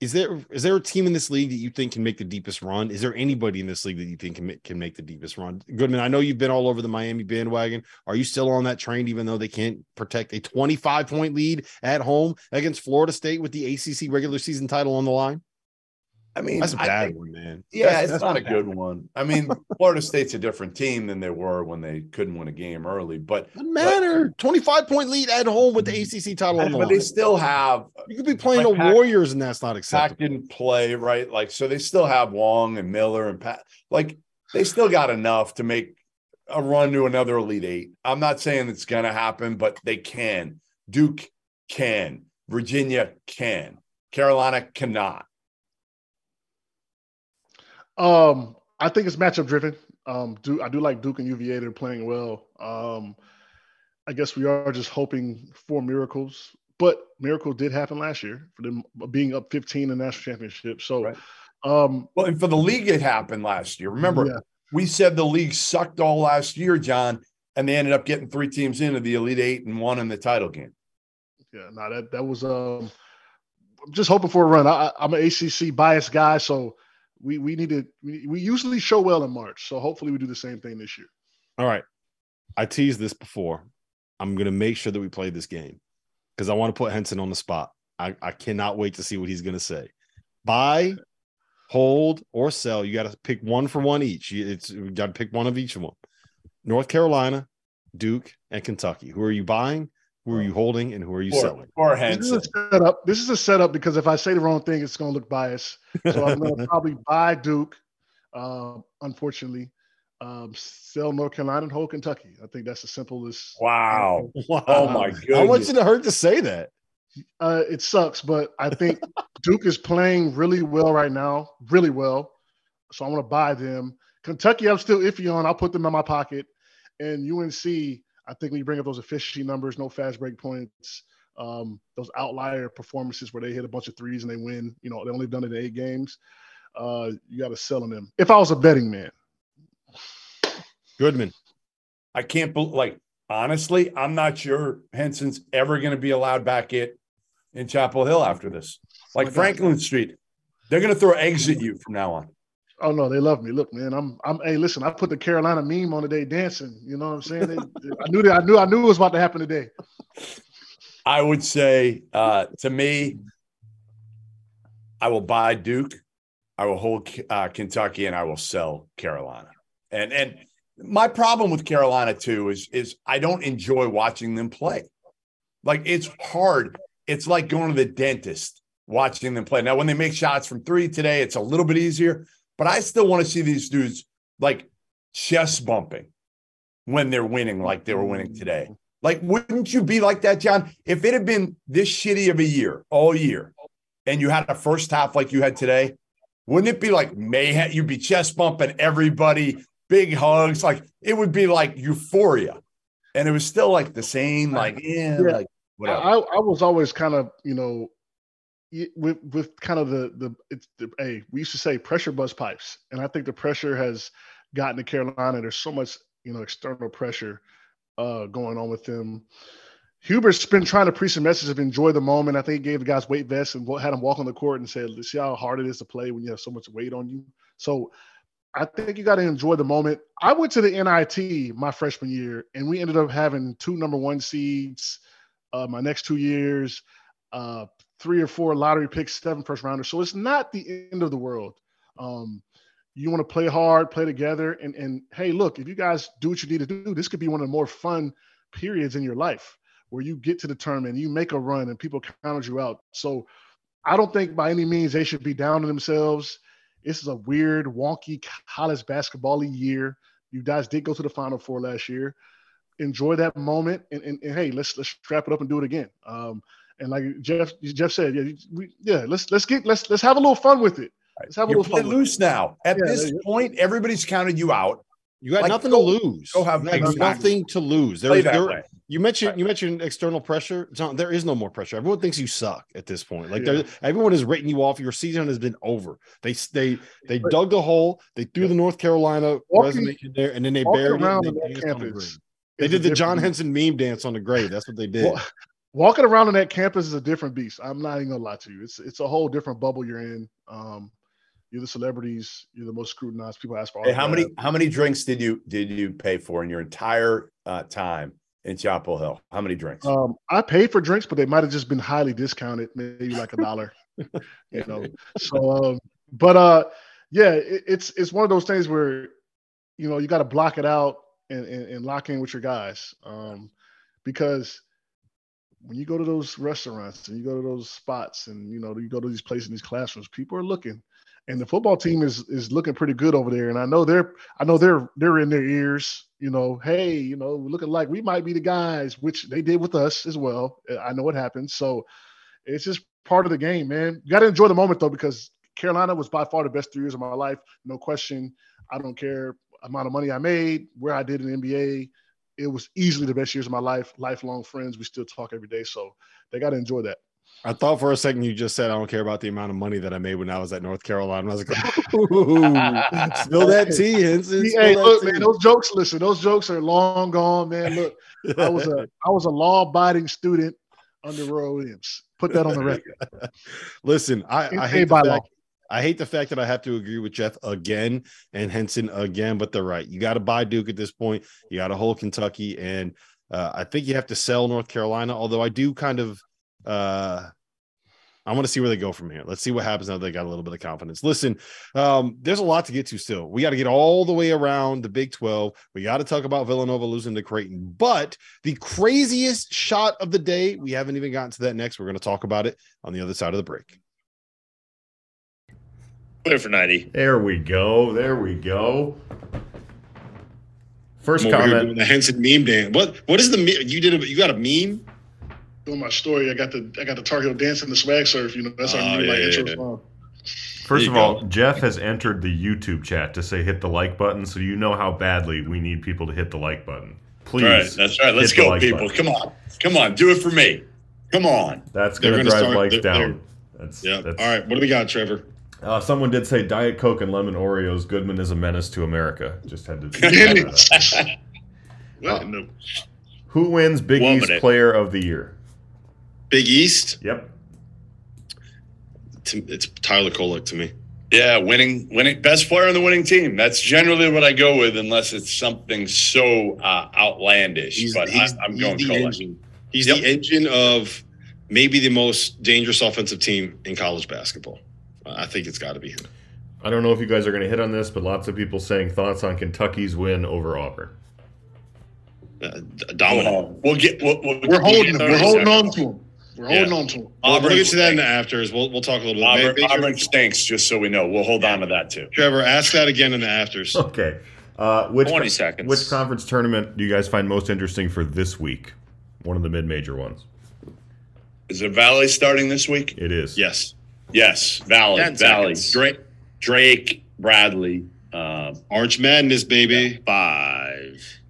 Is there is there a team in this league that you think can make the deepest run? Is there anybody in this league that you think can can make the deepest run? Goodman, I know you've been all over the Miami bandwagon. Are you still on that train, even though they can't protect a 25 point lead at home against Florida State with the ACC regular season title on the line? I mean, that's a bad think, one, man. Yeah, that's, it's that's not a good one. one. I mean, Florida State's a different team than they were when they couldn't win a game early. But doesn't matter. Twenty five point lead at home with the mm-hmm. ACC title on the But they still have. Uh, you could be playing like the Pac, Warriors, and that's not acceptable. Pac didn't play right, like so. They still have Wong and Miller and Pack. Like they still got enough to make a run to another Elite Eight. I'm not saying it's going to happen, but they can. Duke can. Virginia can. Carolina cannot. Um, I think it's matchup driven. Um, do I do like Duke and UVA? They're playing well. Um, I guess we are just hoping for miracles, but miracle did happen last year for them being up 15 in the national championship. So, right. um, well, and for the league, it happened last year. Remember, yeah. we said the league sucked all last year, John, and they ended up getting three teams into the Elite Eight and one in the title game. Yeah, no, that that was um, I'm just hoping for a run. I, I'm an ACC biased guy, so we we need to we, we usually show well in March, so hopefully we do the same thing this year. All right, I teased this before. I'm gonna make sure that we play this game because I want to put Henson on the spot. I, I cannot wait to see what he's gonna say. Buy, hold or sell. You got to pick one for one each. You- It's you got to pick one of each of them. North Carolina, Duke, and Kentucky. Who are you buying? Who are you holding? And who are you Or, selling? or This is a setup. This is a setup because if I say the wrong thing, it's going to look biased. So I'm going to probably buy Duke. Uh, unfortunately, um, sell North Carolina and hold Kentucky. I think that's the simplest. Wow. Wow. Oh my god! I want you to hurt to say that? Uh, it sucks, but I think Duke is playing really well right now, really well. So I'm going to buy them. Kentucky, I'm still iffy on. I'll put them in my pocket. And UNC, I think when you bring up those efficiency numbers, no fast break points, um, those outlier performances where they hit a bunch of threes and they win, you know, they only done it in eight games. Uh, you got to sell on them. If I was a betting man, Goodman. I can't believe, like, honestly, I'm not sure Henson's ever going to be allowed back in, in Chapel Hill after this. Like Franklin Street, they're going to throw eggs at you from now on. Oh no, they love me. Look, man, I'm I'm hey, listen, I put the Carolina meme on today dancing. You know what I'm saying? They, I knew that I knew I knew it was about to happen today. I would say, uh, to me, I will buy Duke, I will hold uh, Kentucky, and I will sell Carolina. And and my problem with Carolina too is is I don't enjoy watching them play. Like it's hard. It's like going to the dentist watching them play. Now, when they make shots from three today, it's a little bit easier, but I still want to see these dudes like chest bumping when they're winning, like they were winning today. Like, wouldn't you be like that, John? If it had been this shitty of a year all year, and you had a first half like you had today, wouldn't it be like mayhem? You'd be chest bumping everybody, big hugs, like it would be like euphoria. And it was still like the same, like yeah, Yeah. like whatever. I, I was always kind of, you know, with with kind of the the it's the hey, we used to say pressure bust pipes, and I think the pressure has gotten to Carolina. There's so much, you know, external pressure uh going on with them. Hubert's been trying to preach a message of enjoy the moment. I think he gave the guys weight vests and had them walk on the court and said, "See how hard it is to play when you have so much weight on you." So I think you got to enjoy the moment. I went to the NIT my freshman year, and we ended up having two number one seeds uh, my next two years, uh, three or four lottery picks, seven first rounders. So it's not the end of the world. Um, you want to play hard, play together, and and hey, look, if you guys do what you need to do, this could be one of the more fun periods in your life where you get to the tournament, you make a run, and people count you out. So I don't think by any means they should be down on themselves. This is a weird, wonky college basketball year. You guys did go to the Final Four last year. Enjoy that moment, and, and, and hey, let's let's strap it up and do it again. Um, and like Jeff Jeff said, yeah, we, yeah, let's let's get let's let's have a little fun with it. Let's have a You're little fun. playing with it. loose now. At Yeah, this yeah. point, everybody's counted you out. You got Like, nothing go- to lose. Go have You exactly. nothing to lose. Play There's there, you mentioned you mentioned external pressure. John, there is no more pressure. Everyone thinks you suck at this point. Like Yeah. everyone has written you off. Your season has been over. They they they dug the hole. They threw the North Carolina Walking- resignation there, and then they buried it. around and on they that danced on the campus. They did the John Henson meme dance on the grave. That's what they did. Wa- Walking around on that campus is a different beast. I'm not even gonna lie to you. It's it's a whole different bubble you're in. Um, you're the celebrities. You're the most scrutinized. People ask for Hey, how many how many drinks did you did you pay for in your entire uh, time in Chapel Hill? How many drinks? Um, I paid for drinks, but they might have just been highly discounted, maybe like a dollar. you know. So, um, but uh, yeah, it, it's it's one of those things where you know you got to block it out and, and and lock in with your guys, um, because when you go to those restaurants and you go to those spots and you know you go to these places these classrooms, people are looking, and the football team is is looking pretty good over there. And I know they're I know they're they're in their ears. You know, hey, you know, looking like we might be the guys, which they did with us as well. I know what happened. So it's just part of the game, man. You got to enjoy the moment though, because Carolina was by far the best three years of my life, no question. I don't care amount of money I made, where I did in the NBA. It was easily the best years of my life. Lifelong friends. We still talk every day, so they got to enjoy that. I thought for a second you just said I don't care about the amount of money that I made when I was at North Carolina. I was like, Ooh, spill that tea, Henson. Hey, look, tea. man, those jokes. Listen, those jokes are long gone, man. Look, I was a I was a law-abiding student under Roy Williams. Put that on the record. Listen, I, I hate the by fact, I hate the fact that I have to agree with Jeff again and Henson again, but they're right. You got to buy Duke at this point. You got to hold Kentucky, and uh, I think you have to sell North Carolina. Although I do kind of, uh, I want to see where they go from here. Let's see what happens now. They got a little bit of confidence. Listen, um, there's a lot to get to still. We got to get all the way around the Big 12. We got to talk about Villanova losing to Creighton. But the craziest shot of the day, we haven't even gotten to that next. We're going to talk about it on the other side of the break. Clear for 90. There we go. There we go. First I'm over comment. doing The Henson meme dance. What? What is the me- you did? A, you got a meme? Doing my story, I got the I got the Tar Heel dance and the swag surf. You know, that's how Oh, I knew my oh, yeah, intro yeah. song. First you of all, Jeff has entered the YouTube chat to say hit the like button, so you know how badly we need people to hit the like button. Please. All right, that's right. Let's go, like people. button. Come on, come on, do it for me. Come on. That's They're going to drive start- likes they're- down. That's, Yeah. that's All right. What do we got, Trevor? Uh, someone did say Diet Coke and lemon Oreos. Goodman is a menace to America. Just had to. What in Who wins Big One East minute. Player of the Year? Big East. Yep. It's Tyler Kolek to me. Yeah, winning, winning, best player on the winning team. That's generally what I go with, unless it's something so uh, outlandish. but I, I'm he's going the Kolek. engine. He's Yep. the engine of maybe the most dangerous offensive team in college basketball. I think it's got to be him. I don't know if you guys are going to hit on this, but lots of people saying thoughts on Kentucky's win over Auburn. Uh, d- dominant. We'll get. We'll, we'll, we're holding him. we'll We're holding on to him. We're Yeah. holding on to him. We'll, we'll get to that in the afters. We'll we'll talk a little bit. Auburn, Major- Auburn stinks. Just so we know, we'll hold on to that too. Trevor, ask that again in the afters. Okay. Uh, which 20 seconds. Which conference tournament do you guys find most interesting for this week? One of the mid-major ones. Is it Valley starting this week? It is. Yes. Yes, Valley, 10 Valley, seconds. Drake, Drake, Bradley. Uh, Arch Madness, baby. Five.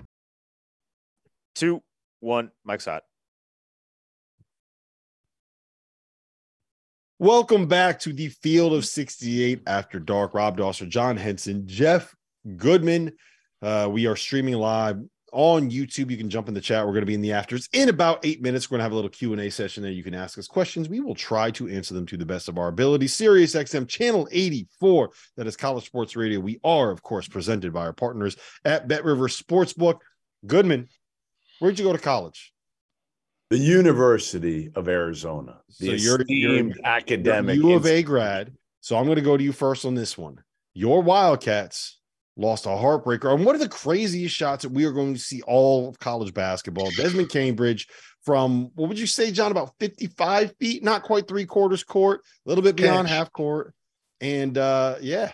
Two. One. Mike's hot. Welcome back to the Field of 68 After Dark. Rob Dauster, John Henson, Jeff Goodman. Uh, we are streaming live on YouTube. You can jump in the chat. We're going to be in the afters in about eight minutes. We're going to have a little Q and A session there. You can ask us questions. We will try to answer them to the best of our ability. Sirius XM channel 84. That is College Sports Radio. We are, of course, presented by our partners at Bet River Sportsbook. Goodman, where'd you go to college? The University of Arizona. The So you're- you're- esteemed academic. You're U of A grad. So I'm going to go to you first on this one. Your Wildcats lost a heartbreaker on one of the craziest shots that we are going to see all of college basketball. Desmond Cambridge from what would you say, John? About 55 feet, not quite three quarters court, a little bit beyond Catch. half court. And uh yeah,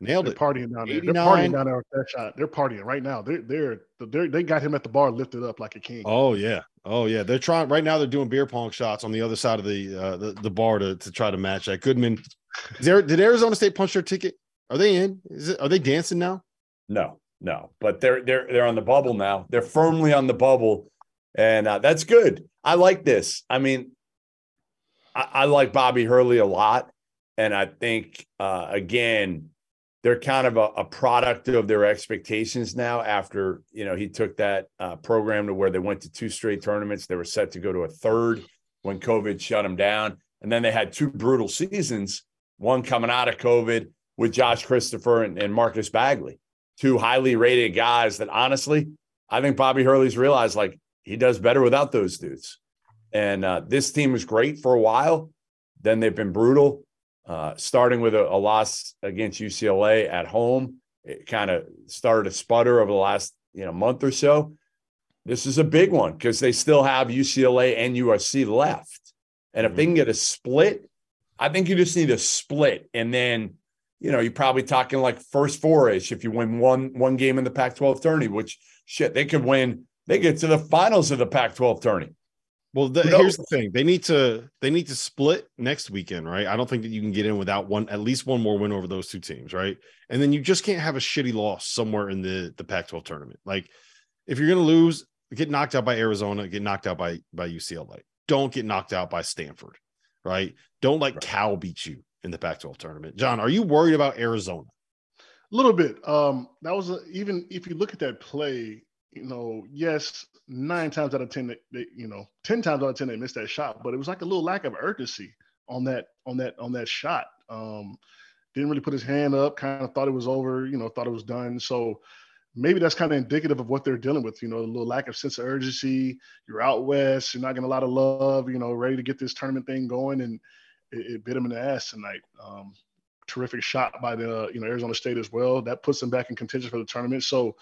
nailed They're it. partying down there. They're partying down there with that shot. They're partying right now. They're they're they're they got him at the bar lifted up like a king. Oh yeah, oh yeah. They're trying right now. They're doing beer pong shots on the other side of the uh, the, the bar to, to try to match that. Goodman, there, did Arizona State punch their ticket? Are they in? Is it? Are they dancing now? No, no, but they're they're they're on the bubble now. They're firmly on the bubble, and uh, that's good. I like this. I mean, I, I like Bobby Hurley a lot, and I think uh, again they're kind of a, a product of their expectations now. After you know he took that uh, program to where they went to two straight tournaments, they were set to go to a third when COVID shut them down, and then they had two brutal seasons. One coming out of COVID with Josh Christopher and, and Marcus Bagley two highly rated guys that honestly, I think Bobby Hurley's realized like he does better without those dudes. And uh, this team was great for a while. Then they've been brutal, uh, starting with a, a loss against UCLA at home. It kind of started a sputter over the last you know month or so. This is a big one because they still have UCLA and USC left. And if they can get a split, I think you just need a split. And then you know, you're probably talking like first four-ish if you win one one game in the Pac-12 tourney, which shit, they could win, they get to the finals of the Pac-12 tourney. Well, the, here's the thing: they need to they need to split next weekend, right? I don't think that you can get in without one at least one more win over those two teams, right? And then you just can't have a shitty loss somewhere in the the Pac-12 tournament. Like if you're gonna lose, get knocked out by Arizona, get knocked out by by UCLA. Don't get knocked out by Stanford, right? Don't let Cal beat you in the Pac-12 tournament. John, are you worried about Arizona? A little bit. Um, that was a, even if you look at that play, you know, yes, nine times out of ten, they, they, you know, ten times out of ten they missed that shot, but it was like a little lack of urgency on that on that on that shot. Um, didn't really put his hand up. Kind of thought it was over. You know, thought it was done. So maybe that's kind of indicative of what they're dealing with. You know, a little lack of sense of urgency. You're out west. You're not getting a lot of love. You know, ready to get this tournament thing going and it, it bit him in the ass tonight. Um, terrific shot by the you know Arizona State as well. That puts them back in contention for the tournament. So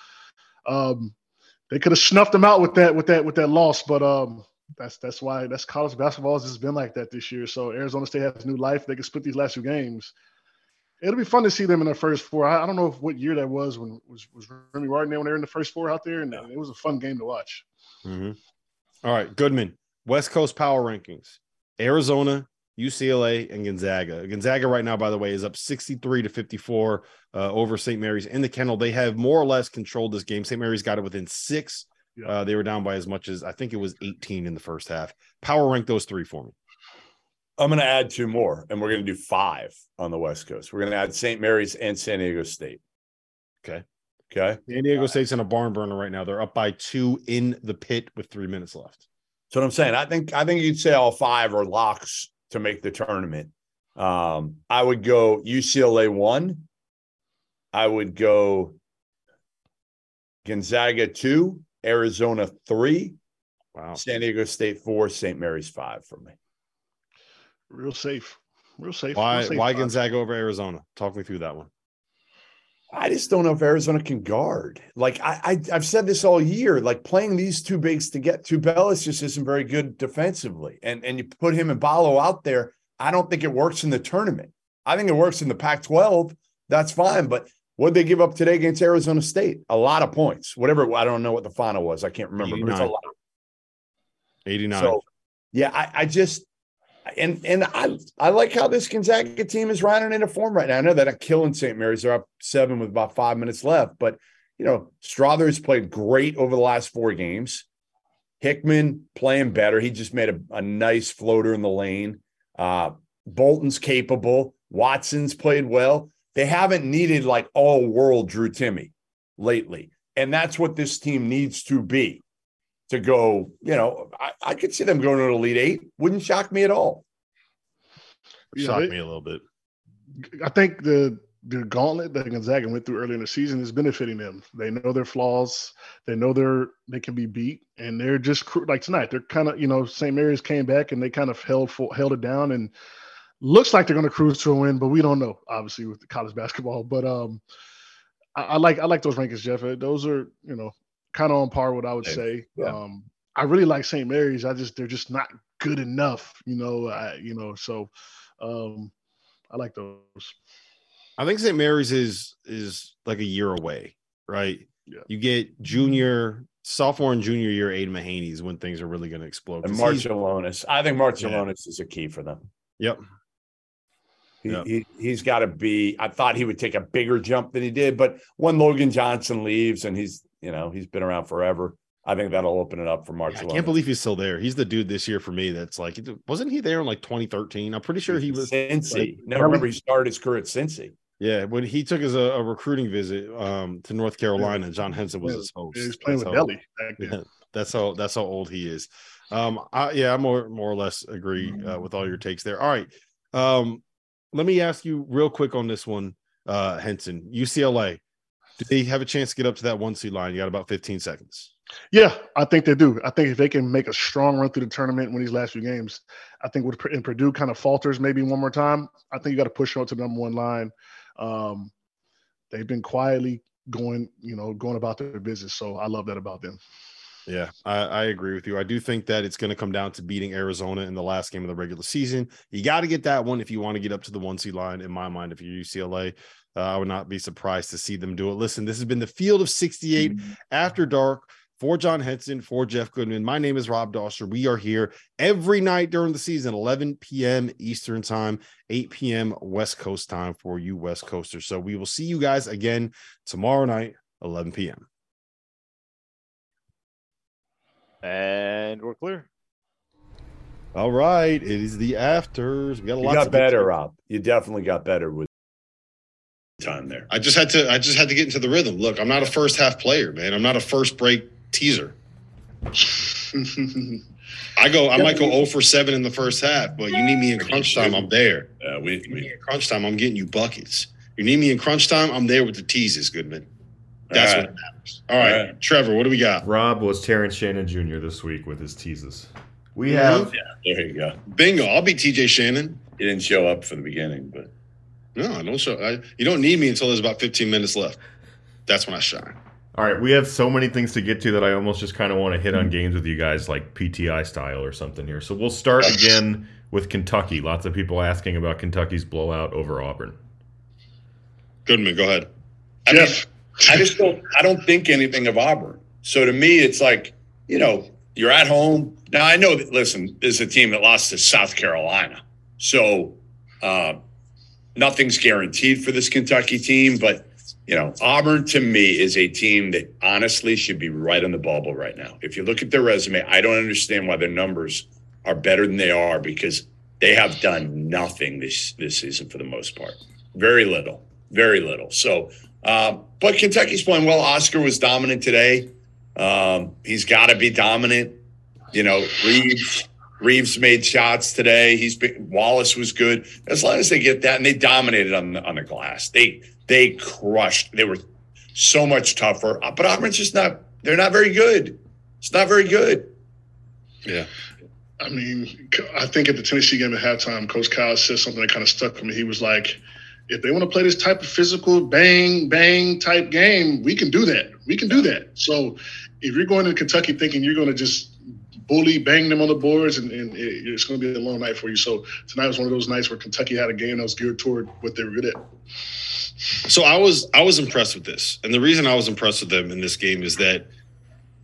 um, they could have snuffed them out with that with that with that loss, but um, that's that's why that's college basketball has just been like that this year. So Arizona State has new life. They can split these last two games. It'll be fun to see them in the first four. I, I don't know if, what year that was when was was Remy Martin there when they were in the first four out there, and it was a fun game to watch. Mm-hmm. All right, Goodman. West Coast power rankings: Arizona, UCLA, and Gonzaga. Gonzaga right now, by the way, is up 63 to 54 uh, over St. Mary's in the kennel. They have more or less controlled this game. St. Mary's got it within six. Yeah. Uh, they were down by as much as I think it was 18 in the first half. Power rank those three for me. I'm going to add two more, and we're going to do five on the West Coast. We're going to add St. Mary's and San Diego State. Okay. Okay. San Diego State's in a barn burner right now. They're up by two in the pit with three minutes left. So what I'm saying, I think I think you'd say all five are locks to make the tournament. Um, I would go UCLA one. I would go Gonzaga two, Arizona three, wow, San Diego State four, St. Mary's five for me. Real safe, real safe. Why? real safe why five. Gonzaga over Arizona? Talk me through that one. I just don't know if Arizona can guard. Like I, I have said this all year. Like playing these two bigs to get to Bellis just isn't very good defensively. And and you put him and Ballo out there. I don't think it works in the tournament. I think it works in the Pac-12. That's fine. But what they give up today against Arizona State? A lot of points. Whatever. I don't know what the final was. I can't remember. But it's a 89. lot. 89. So yeah, I, I just and and I I like how this Gonzaga team is riding into form right now. I know they're not killing St. Mary's. They're up seven with about five minutes left, but you know, Strother has played great over the last four games. Hickman playing better. He just made a, a nice floater in the lane. Uh, Bolton's capable. Watson's played well. They haven't needed like all world Drew Timme lately. And that's what this team needs to be to go. You know, I, I could see them going to an Elite Eight. Wouldn't shock me at all. Yeah, Shocked me a little bit. I think the the gauntlet that Gonzaga went through early in the season is benefiting them. They know their flaws. They know they're they can be beat, and they're just like tonight. They're kind of you know St. Mary's came back and they kind of held for, held it down and looks like they're going to cruise to a win, but we don't know obviously with the college basketball. But um, I, I like I like those rankings, Jeff. Those are you know kind of on par with what I would Yeah. say. Yeah. Um, I really like St. Mary's. I just they're just not good enough, you know. I, you know, so um, I like those. I think St. Mary's is is like a year away, right? Yeah. You get junior, sophomore, and junior year Aidan Mahaney is when things are really going to explode. And 'Cause he's- Marciulionis. I think Marciulionis is a key for them. Yep. He, Yep. he he's got to be. I thought he would take a bigger jump than he did, but when Logan Johnson leaves and he's you know he's been around forever, I think that'll open it up for March. I can't believe he's still there. He's the dude this year for me. That's like, wasn't he there in like 2013? I'm pretty sure he was. Cincy. like- no, remember he started his career at Cincy. Yeah, when he took his a, a recruiting visit um, to North Carolina, John Henson was Yeah, his host. He was playing That's with how- Delhi back then. Yeah, that's how that's how old he is. Um, I, yeah, I more more or less agree uh, with all your takes there. All right, um, let me ask you real quick on this one, uh, Henson. UCLA, do they have a chance to get up to that one seed line? You got about 15 seconds. Yeah, I think they do. I think if they can make a strong run through the tournament in these last few games, I think with and Purdue kind of falters maybe one more time, I think you got to push on to the number one line. Um, they've been quietly going, you know, going about their business. So I love that about them. Yeah, I, I agree with you. I do think that it's going to come down to beating Arizona in the last game of the regular season. You got to get that one if you want to get up to the one seed line. In my mind, if you're UCLA, uh, I would not be surprised to see them do it. Listen, this has been the Field of 68 after dark. For John Henson, for Jeff Goodman, my name is Rob Dauster. We are here every night during the season, 11 p.m. Eastern Time, 8 p.m. West Coast time for you West Coasters. So we will see you guys again tomorrow night, 11 p.m. And we're clear. All right, it is the afters. We got a You lot got better, to. Rob. You definitely got better with time there. I just had to. I just had to get into the rhythm. Look, I'm not a first half player, man. I'm not a first break teaser. I go. I might go 0 for seven in the first half, but you need me in crunch time. I'm there. Uh, we, You need me we in crunch time. I'm getting you buckets. You need me in crunch time. I'm there with the teases, Goodman. That's All what right. matters. All right, All right. Trevor. What do we got? Rob was Terrence Shannon Jr. this week with his teases. We Mhm. have yeah, there you go. Bingo. I'll be TJ Shannon. He didn't show up for the beginning, but no, I don't show. I, you don't need me until there's about 15 minutes left. That's when I shine. All right, we have so many things to get to that I almost just kind of want to hit on games with you guys, like PTI style or something here. So we'll start again with Kentucky. Lots of people asking about Kentucky's blowout over Auburn. Goodman, go ahead. I mean, I just don't. I don't think anything of Auburn. So to me, it's like you know, you're at home now. I know that. Listen, this is a team that lost to South Carolina, so uh, nothing's guaranteed for this Kentucky team. But you know, Auburn to me is a team that honestly should be right on the bubble right now. If you look at their resume, I don't understand why their numbers are better than they are because they have done nothing this this season for the most part. Very little, very little. So, uh, but Kentucky's playing well. Oscar was dominant today. Um, he's got to be dominant. You know, Reeves Reeves made shots today. He's been, Wallace was good. As long as they get that, and they dominated on the on the glass. They they crushed. They were so much tougher. Uh, But Auburn's just not. They're not very good. It's not very good. Yeah. I mean, I think at the Tennessee game at halftime, Coach Cal said something that kind of stuck with me. He was like, if they want to play this type of physical bang bang type game, we can do that. We can do that. So if you're going to Kentucky thinking you're going to just bully bang them on the boards, and, and it, it's going to be a long night for you. So tonight was one of those nights where Kentucky had a game that was geared toward what they were good at. So I was I was impressed with this, and the reason I was impressed with them in this game is that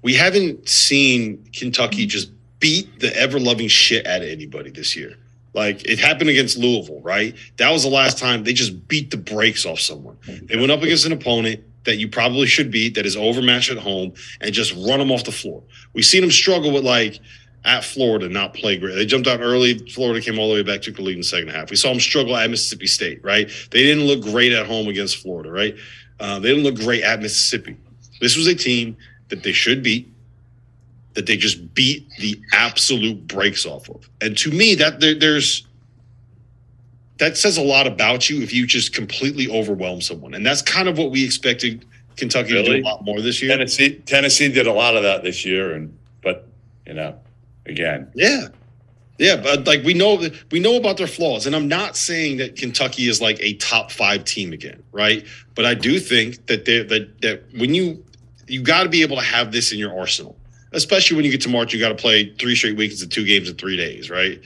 we haven't seen Kentucky just beat the ever loving shit out of anybody this year. Like it happened against Louisville, right? That was the last time they just beat the brakes off someone. They went up against an opponent that you probably should beat, that is overmatched at home, and just run them off the floor. We've seen them struggle with like at Florida, not play great. They jumped out early. Florida came all the way back, took the lead in the second half. We saw them struggle at Mississippi State, right? They didn't look great at home against Florida, right? Uh, they didn't look great at Mississippi. This was a team that they should beat, that they just beat the absolute brakes off of. And to me, that there, there's that says a lot about you if you just completely overwhelm someone. And that's kind of what we expected Kentucky to do a lot more this year. Tennessee Tennessee did a lot of that this year, and but you know, again, Yeah. Yeah, but like we know we know about their flaws. And I'm not saying that Kentucky is like a top five team again, right? But I do think that they that that when you you got to be able to have this in your arsenal, especially when you get to March, you got to play three straight weekends of two games in three days, right?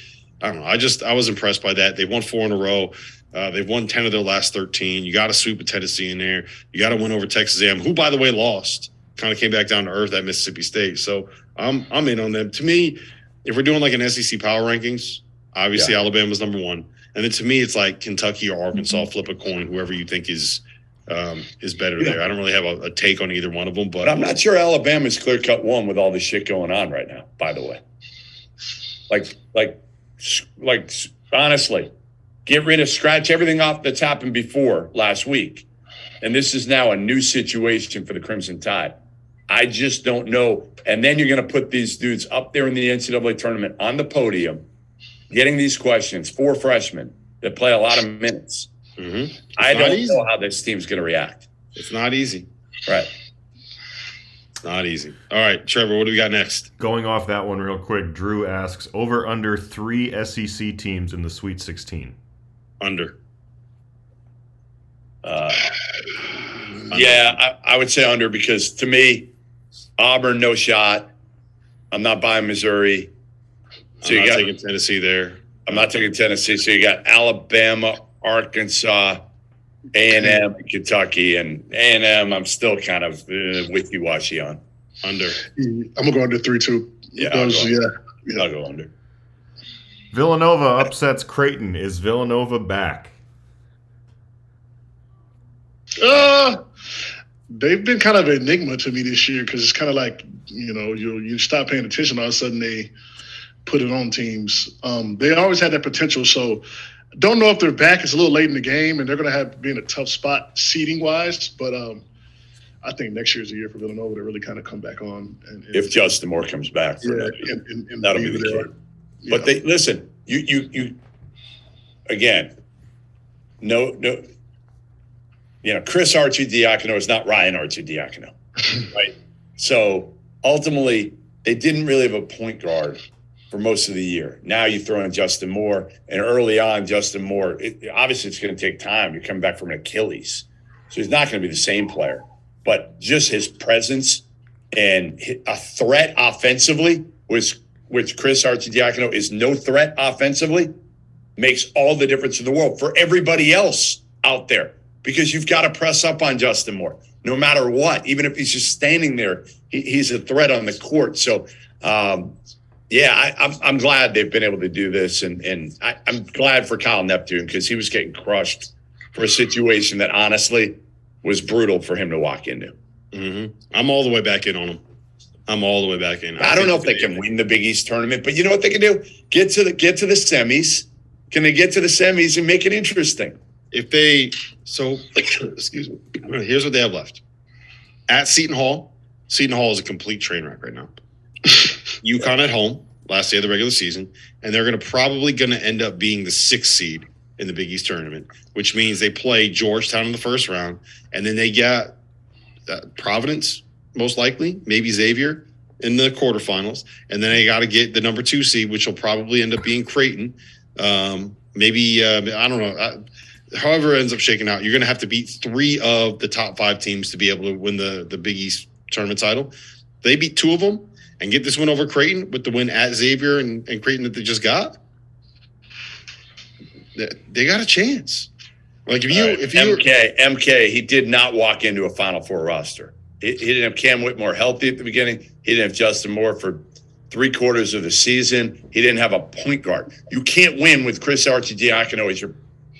I don't know. I just I was impressed by that. They won four in a row. Uh, they've won ten of their last thirteen. You got to sweep a Tennessee in there. You got to win over Texas A&M, who by the way lost. Kind of came back down to earth at Mississippi State. So I'm I'm in on them. To me, if we're doing like an SEC power rankings, obviously Alabama's number one, and then to me it's like Kentucky or Arkansas. Flip a coin, whoever you think is um, is better there. I don't really have a, a take on either one of them, but but I'm not sure Alabama's clear cut one with all this shit going on right now. By the way, like like like honestly, get rid of scratch everything off that's happened before last week, and this is now a new situation for the Crimson Tide. I just don't know. And then you're going to put these dudes up there in the NCAA tournament on the podium, getting these questions. Four freshmen that play a lot of minutes. Mhm. I don't easy. know how this team's going to react. it's not easy. Right. Not easy. All right, Trevor, what do we got next? Going off that one real quick, Drew asks over under three SEC teams in the Sweet 16. Under. Uh, yeah, I, I would say under because to me, Auburn no shot. I'm not buying Missouri. So I'm you not got. taking Tennessee there. I'm not taking Tennessee. So you got Alabama, Arkansas, A and M, Kentucky, and A and M. I'm still kind of uh, wishy washy on. Under. I'm gonna go under three two. Yeah, I'll Those- go yeah, under. I'll go under. Villanova upsets Creighton. Is Villanova back? Uh, they've been kind of an enigma to me this year because it's kind of like you know you you stop paying attention all of a sudden they put it on teams. Um, they always had that potential, so don't know if they're back. It's a little late in the game, and they're going to have be in a tough spot seating wise. But um, I think next year's the year for Villanova to really kind of come back on. And, and If Justin Moore comes back, for yeah, that. and, and, and that'll be the they key. are. But they listen, you you you again, no no you know, Chris Arcidiacono is not Ryan Arcidiacono. right? So ultimately they didn't really have a point guard for most of the year. Now you throw in Justin Moore, and early on, Justin Moore, it, obviously it's going to take time. You're coming back from an Achilles. So he's not going to be the same player. But just his presence and a threat offensively, which, which Chris Arcidiacono is no threat offensively, makes all the difference in the world for everybody else out there because you've got to press up on Justin Moore no matter what. Even if he's just standing there, he, he's a threat on the court. So, um, yeah, I, I'm, I'm glad they've been able to do this, and and I, I'm glad for Kyle Neptune because he was getting crushed for a situation that honestly was brutal for him to walk into. Mm-hmm. I'm all the way back in on him. I'm all the way back in. I, I don't know if they can win the Big East tournament, but you know what they can do? Get to the get to the semis. Can they get to the semis and make it interesting? If they so, excuse me. Here's what they have left at Seton Hall. Seton Hall is a complete train wreck right now. UConn at home, last day of the regular season, and they're going to probably going to end up being the sixth seed in the Big East tournament, which means they play Georgetown in the first round, and then they get uh, Providence, most likely, maybe Xavier in the quarterfinals, and then they got to get the number two seed, which will probably end up being Creighton. Um, maybe uh, I don't know. Uh, however, it ends up shaking out, you're going to have to beat three of the top five teams to be able to win the the Big East tournament title. They beat two of them and get this win over Creighton with the win at Xavier and, and Creighton that they just got, they, they got a chance. Like if you, right. if you MK MK, he did not walk into a Final Four roster. He, he, didn't have Cam Whitmore healthy at the beginning. He didn't have Justin Moore for three quarters of the season. He didn't have a point guard. You can't win with Chris Arcidiacono as your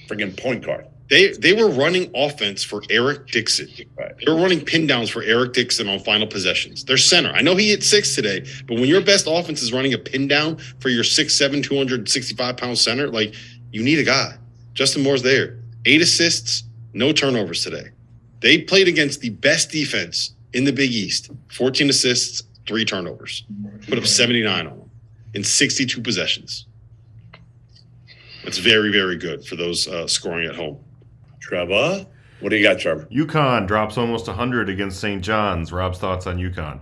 friggin' point guard. They they were running offense for Eric Dixon. They were running pin downs for Eric Dixon on final possessions. Their center. I know he hit six today, but when your best offense is running a pin down for your 6'7, 265 pound center, like you need a guy. Justin Moore's there. Eight assists, no turnovers today. They played against the best defense in the Big East. 14 assists, three turnovers. Put up 79 on them in 62 possessions. That's very, very good for those uh, scoring at home. Trevor. What do you got, Trevor? UConn drops almost 100 against St. John's. Rob's thoughts on UConn?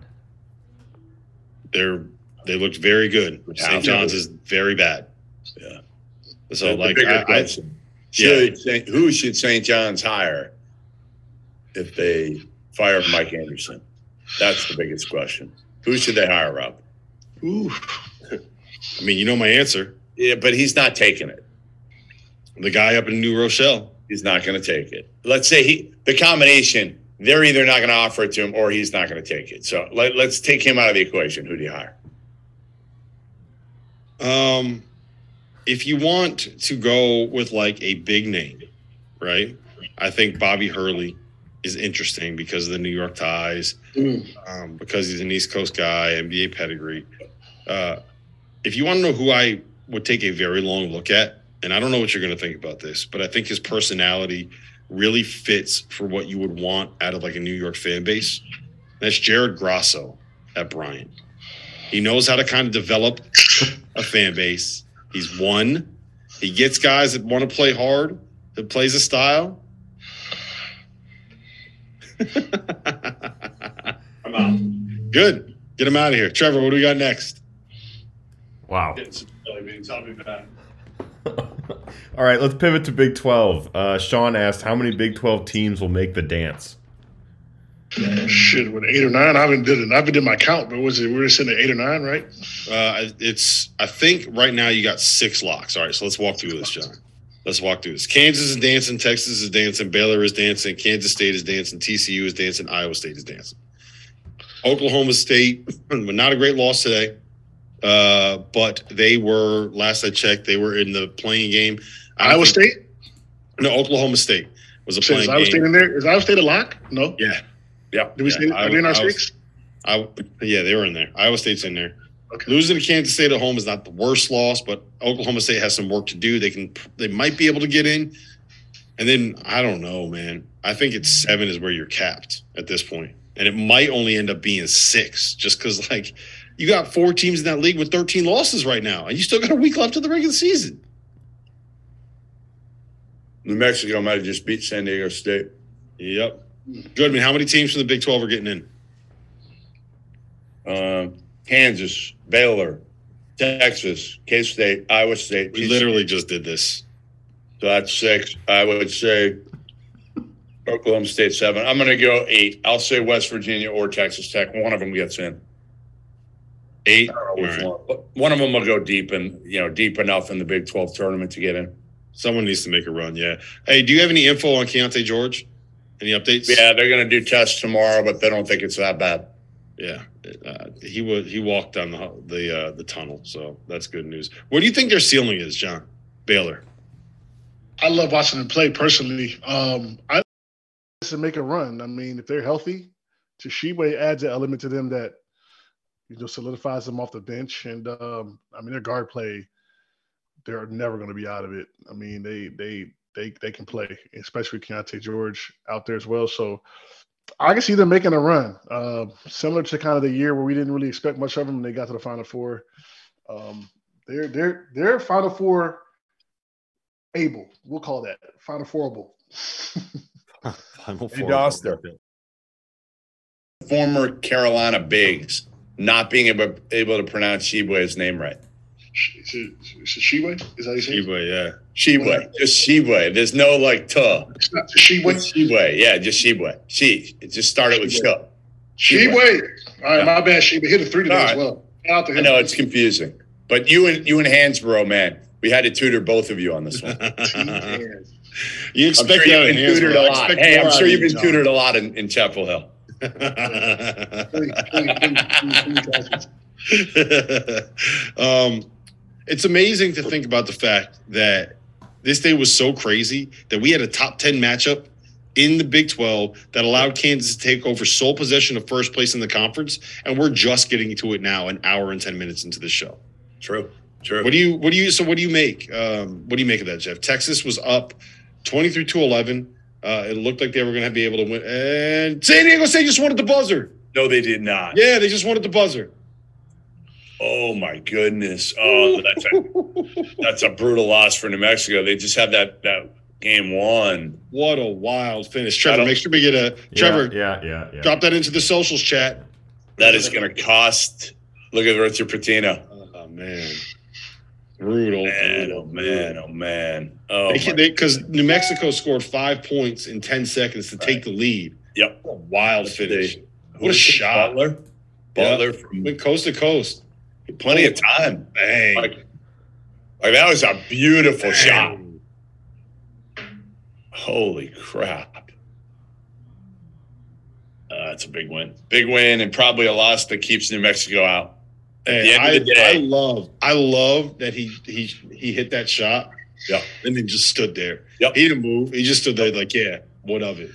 They're they looked very good. St. John's is very bad. Yeah. So the, like the I, I, should yeah. who should St. John's hire if they fire Mike Anderson? That's the biggest question. Who should they hire, Rob? Ooh. I mean, you know my answer. Yeah, but he's not taking it. The guy up in New Rochelle. He's not going to take it. Let's say he the combination. They're either not going to offer it to him or he's not going to take it. So let, let's take him out of the equation. Who do you hire? Um, if you want to go with like a big name, right? I think Bobby Hurley is interesting because of the New York ties, mm. um, because he's an East Coast guy, NBA pedigree. Uh, if you want to know who I would take a very long look at, and I don't know what you're going to think about this, but I think his personality really fits for what you would want out of like a New York fan base. That's Jared Grasso at Bryant. He knows how to kind of develop a fan base. He's won. He gets guys that want to play hard, that plays a style. I'm out. Good. Get him out of here. Trevor, what do we got next? Wow. All right, let's pivot to Big 12. Uh, Sean asked, how many Big 12 teams will make the dance? shit, with eight or nine, I haven't did it. I haven't did my count, but was it we were sitting at eight or nine, right? Uh, it's I think right now you got six locks. All right, so let's walk through this, John. Let's walk through this. Kansas is dancing, Texas is dancing, Baylor is dancing, Kansas State is dancing, TCU is dancing, Iowa State is dancing. Oklahoma State, not a great loss today. Uh, but they were last I checked, they were in the playing game. Iowa think, State? No, Oklahoma State was a so playing is Iowa game. State in there? Is Iowa State a lock? No. Yeah. Yeah. Did we yeah, say are they in our six? I, yeah, they were in there. Iowa State's in there. Okay. Losing to Kansas State at home is not the worst loss, but Oklahoma State has some work to do. They can they might be able to get in. And then I don't know, man. I think it's seven is where you're capped at this point. And it might only end up being six just because like you got four teams in that league with 13 losses right now, and you still got a week left of the regular season. New Mexico might have just beat San Diego State. Yep. Goodman, how many teams from the Big 12 are getting in? Uh, Kansas, Baylor, Texas, K State, Iowa State. We literally just did this. So that's six. I would say Oklahoma State seven. I'm going to go eight. I'll say West Virginia or Texas Tech. One of them gets in. Eight. Which All right. one, but one of them will go deep and you know deep enough in the Big Twelve tournament to get in. Someone needs to make a run. Yeah. Hey, do you have any info on Keyonte George? Any updates? Yeah, they're going to do tests tomorrow, but they don't think it's that bad. Yeah. Uh, he was he walked down the the uh, the tunnel, so that's good news. What do you think their ceiling is, John Baylor? I love watching them play personally. Um, I to make a run. I mean, if they're healthy, Toshiba adds an element to them that you know solidifies them off the bench. And um, I mean, their guard play, they're never going to be out of it. I mean, they they they they can play, especially Keyonte George out there as well. So I can see them making a run, uh, similar to kind of the year where we didn't really expect much of them. And they got to the Final Four. Um, they're they're they're Final Four able. We'll call that Final Fourable. Final Hey, Dauster. Former Carolina bigs not being able, able to pronounce Shibwe's name right. Is it, is it Shibwe? Is that how you say it? Shibwe, yeah. Shibwe, just Shibwe. There's no like tuh. It's not Shibwe. It's Shibwe, yeah, just Shibwe. She. It just started with sh. Shibwe. All right, my bad. Shibwe hit a three today All as well. Shout out to I know it's confusing, but you and you and Hansbrough, man, we had to tutor both of you on this one. You I'm expect sure you've been tutored a lot. Hey, I'm sure you've been tutored a lot in, in Chapel Hill. um, it's amazing to think about the fact that this day was so crazy that we had a top 10 matchup in the Big 12 that allowed Kansas to take over sole possession of first place in the conference. And we're just getting to it now, an hour and 10 minutes into the show. True. True. What do you, what do you, so what do you make? Um, what do you make of that, Jeff? Texas was up 23 to 11. Uh, it looked like they were going to be able to win. And San Diego State just wanted the buzzer. No, they did not. Yeah, they just wanted the buzzer. Oh my goodness! Oh, that's a, that's a brutal loss for New Mexico. They just had that that game won. What a wild finish. I Trevor, make sure we get a Trevor, yeah, yeah, yeah. drop that into the socials chat. That is going to cost. Look at Richard Pitino. Oh man. Brutal. Man, brutal, oh man, oh man. Oh, because New Mexico scored five points in 10 seconds to take the lead. Yep. What a wild finish. What a shot. Butler. Butler from Went coast to coast. plenty of time. Bang. Like, like that was a beautiful Bang. shot. Holy crap. Uh, that's a big win. Big win and probably a loss that keeps New Mexico out. Hey, end I, of the day, I love, I love that he he he hit that shot. Yep. And then just stood there. Yep. He didn't move. He just stood there like, yeah, what of it?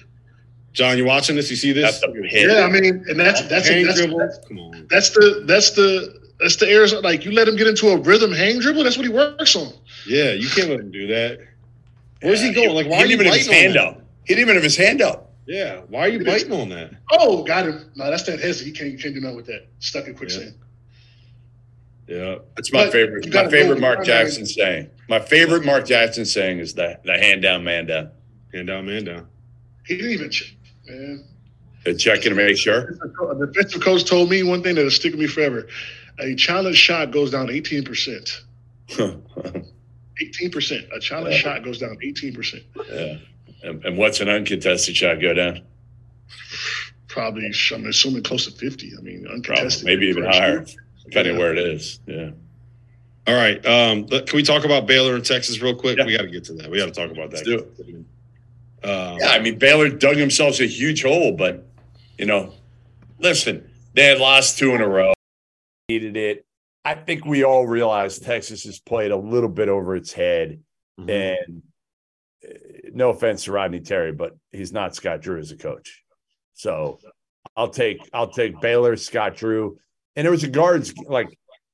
John, you watching this? You see this? that's a. Yeah, I mean, and that's that's Hang that's, dribble. that's, Come on. that's the that's the that's the Arizona. Like you let him get into a rhythm hang dribble. That's what he works on. Yeah, you can't let him do that. Where's he going? Like, why he are you didn't even have his hand that? up. He didn't even have his hand up. Yeah, why are you biting on that? Oh, got him. No, that's that hezzy. He can't you can't do nothing with that. Stuck in quicksand. Yeah. Yeah, that's my But favorite. My favorite Mark you gotta- Jackson saying. My favorite Mark Jackson saying is the the hand down, man down. Hand down, man down. He didn't even check. Man, Checking to make sure. a defensive coach told me one thing that'll stick with me forever. A challenge shot goes down eighteen percent. Eighteen percent. A challenge Yeah. shot goes down eighteen percent. yeah. And, and what's an uncontested shot go down? Probably, I'm assuming close to fifty. I mean, Probably, uncontested. maybe even First. higher, depending Yeah. where it is. Yeah. All right. Um, can we talk about Baylor and Texas real quick? Yeah. We got to get to that. We got to talk about that. Let's do Um, Yeah, I mean Baylor dug themselves a huge hole, but you know, listen, they had lost two in a row. Needed it. I think we all realize Texas has played a little bit over its head, mhm. and uh, no offense to Rodney Terry, but he's not Scott Drew as a coach. So I'll take I'll take Baylor, Scott Drew, and there was a guards like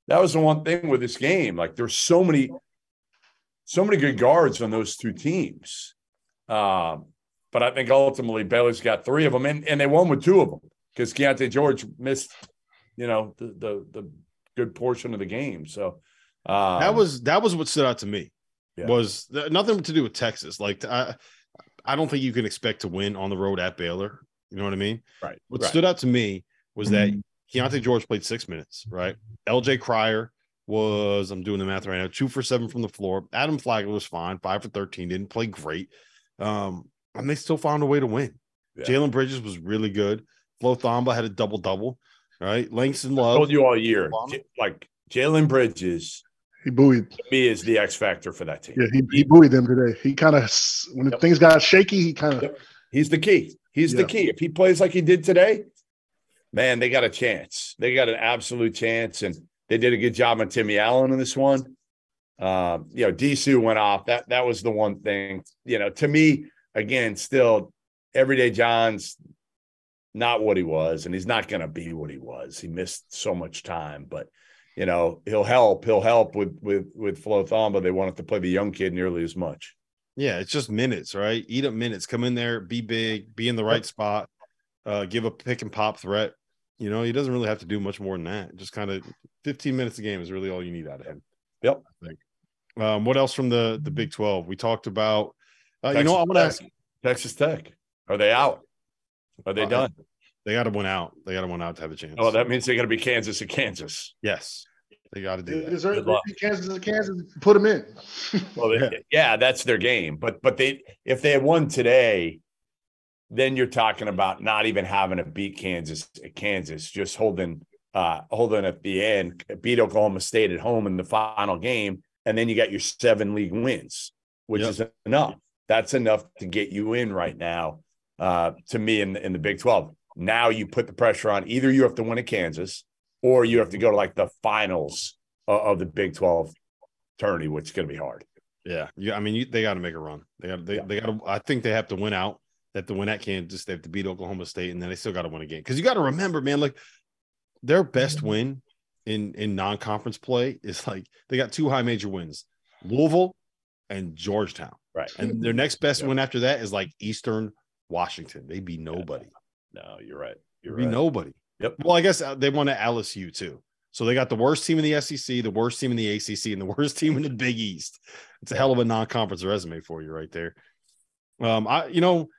that was the one thing with this game. Like there's so many, so many good guards on those two teams. Um, but I think ultimately Baylor's got three of them, and, and they won with two of them because Keyonte George missed, you know, the the, the good portion of the game. So um, that was that was what stood out to me. Yeah. Was th- nothing to do with Texas. Like I, I don't think you can expect to win on the road at Baylor. You know what I mean? right. What right. stood out to me was that Keyonte George played six minutes. Right? L.J. Cryer was I'm doing the math right now, two for seven from the floor. Adam Flagler was fine, five for 13, didn't play great. Um, and they still found a way to win. Yeah. Jalen Bridges was really good. Flo Thamba had a double double, right? Langston Love. I Love. told you all year, J- like Jalen Bridges He buoyed. to me is the X factor for that team. Yeah, he, he buoyed them today. He kind of when things got shaky, he kind of He's the key. He's the key. If he plays like he did today, man, they got a chance. They got an absolute chance, and they did a good job on Timmy Allen in this one. Um, you know, Disu went off. That that was the one thing. You know, to me, again, still, everyday John's not what he was, and he's not going to be what he was. He missed so much time, but you know, he'll help. He'll help with with with Flo Thamba. They wanted to play the young kid nearly as much. Yeah, it's just minutes, right? Eat up minutes. Come in there, be big, be in the right spot, uh, give a pick and pop threat. You know, he doesn't really have to do much more than that. Just kind of 15 minutes a game is really all you need out of him. Yep. I think. Um, what else from the the Big 12? We talked about uh, you know, I'm gonna ask Texas Tech. Are they out? Are they Uh, done? they gotta win out. They gotta win out to have a chance. Oh, that means they're going to be Kansas and Kansas. yes. They gotta do they that. deserve to beat Kansas and Kansas. Put them in. Well, they- yeah. that's their game. But but they if they had won today, then you're talking about not even having to beat Kansas at Kansas, just holding uh holding at the end, beat Oklahoma State at home in the final game, and then you got your seven league wins, which Yep. is enough. That's enough to get you in right now. Uh, to me, in the, in the Big Twelve, now you put the pressure on. Either you have to win at Kansas, or you have to go to like the finals of, of the Big Twelve tourney, which is going to be hard. Yeah, yeah. I mean, you, they got to make a run. They got, they, they got. I think they have to win out. They the win at Kansas. They have to beat Oklahoma State, and then they still got to win a game. Because you got to remember, man, like their best win in in non conference play is like they got two high major wins, Louisville and Georgetown, Right. and their next best win after that is like Eastern Washington. They be nobody. No, you're right. You're be right. nobody. Yep. Well, I guess uh, they won at LSU too. So they got the worst team in the SEC, the worst team in the ACC, and the worst team in the Big East. It's a hell of a non-conference resume for you right there. Um, I you know,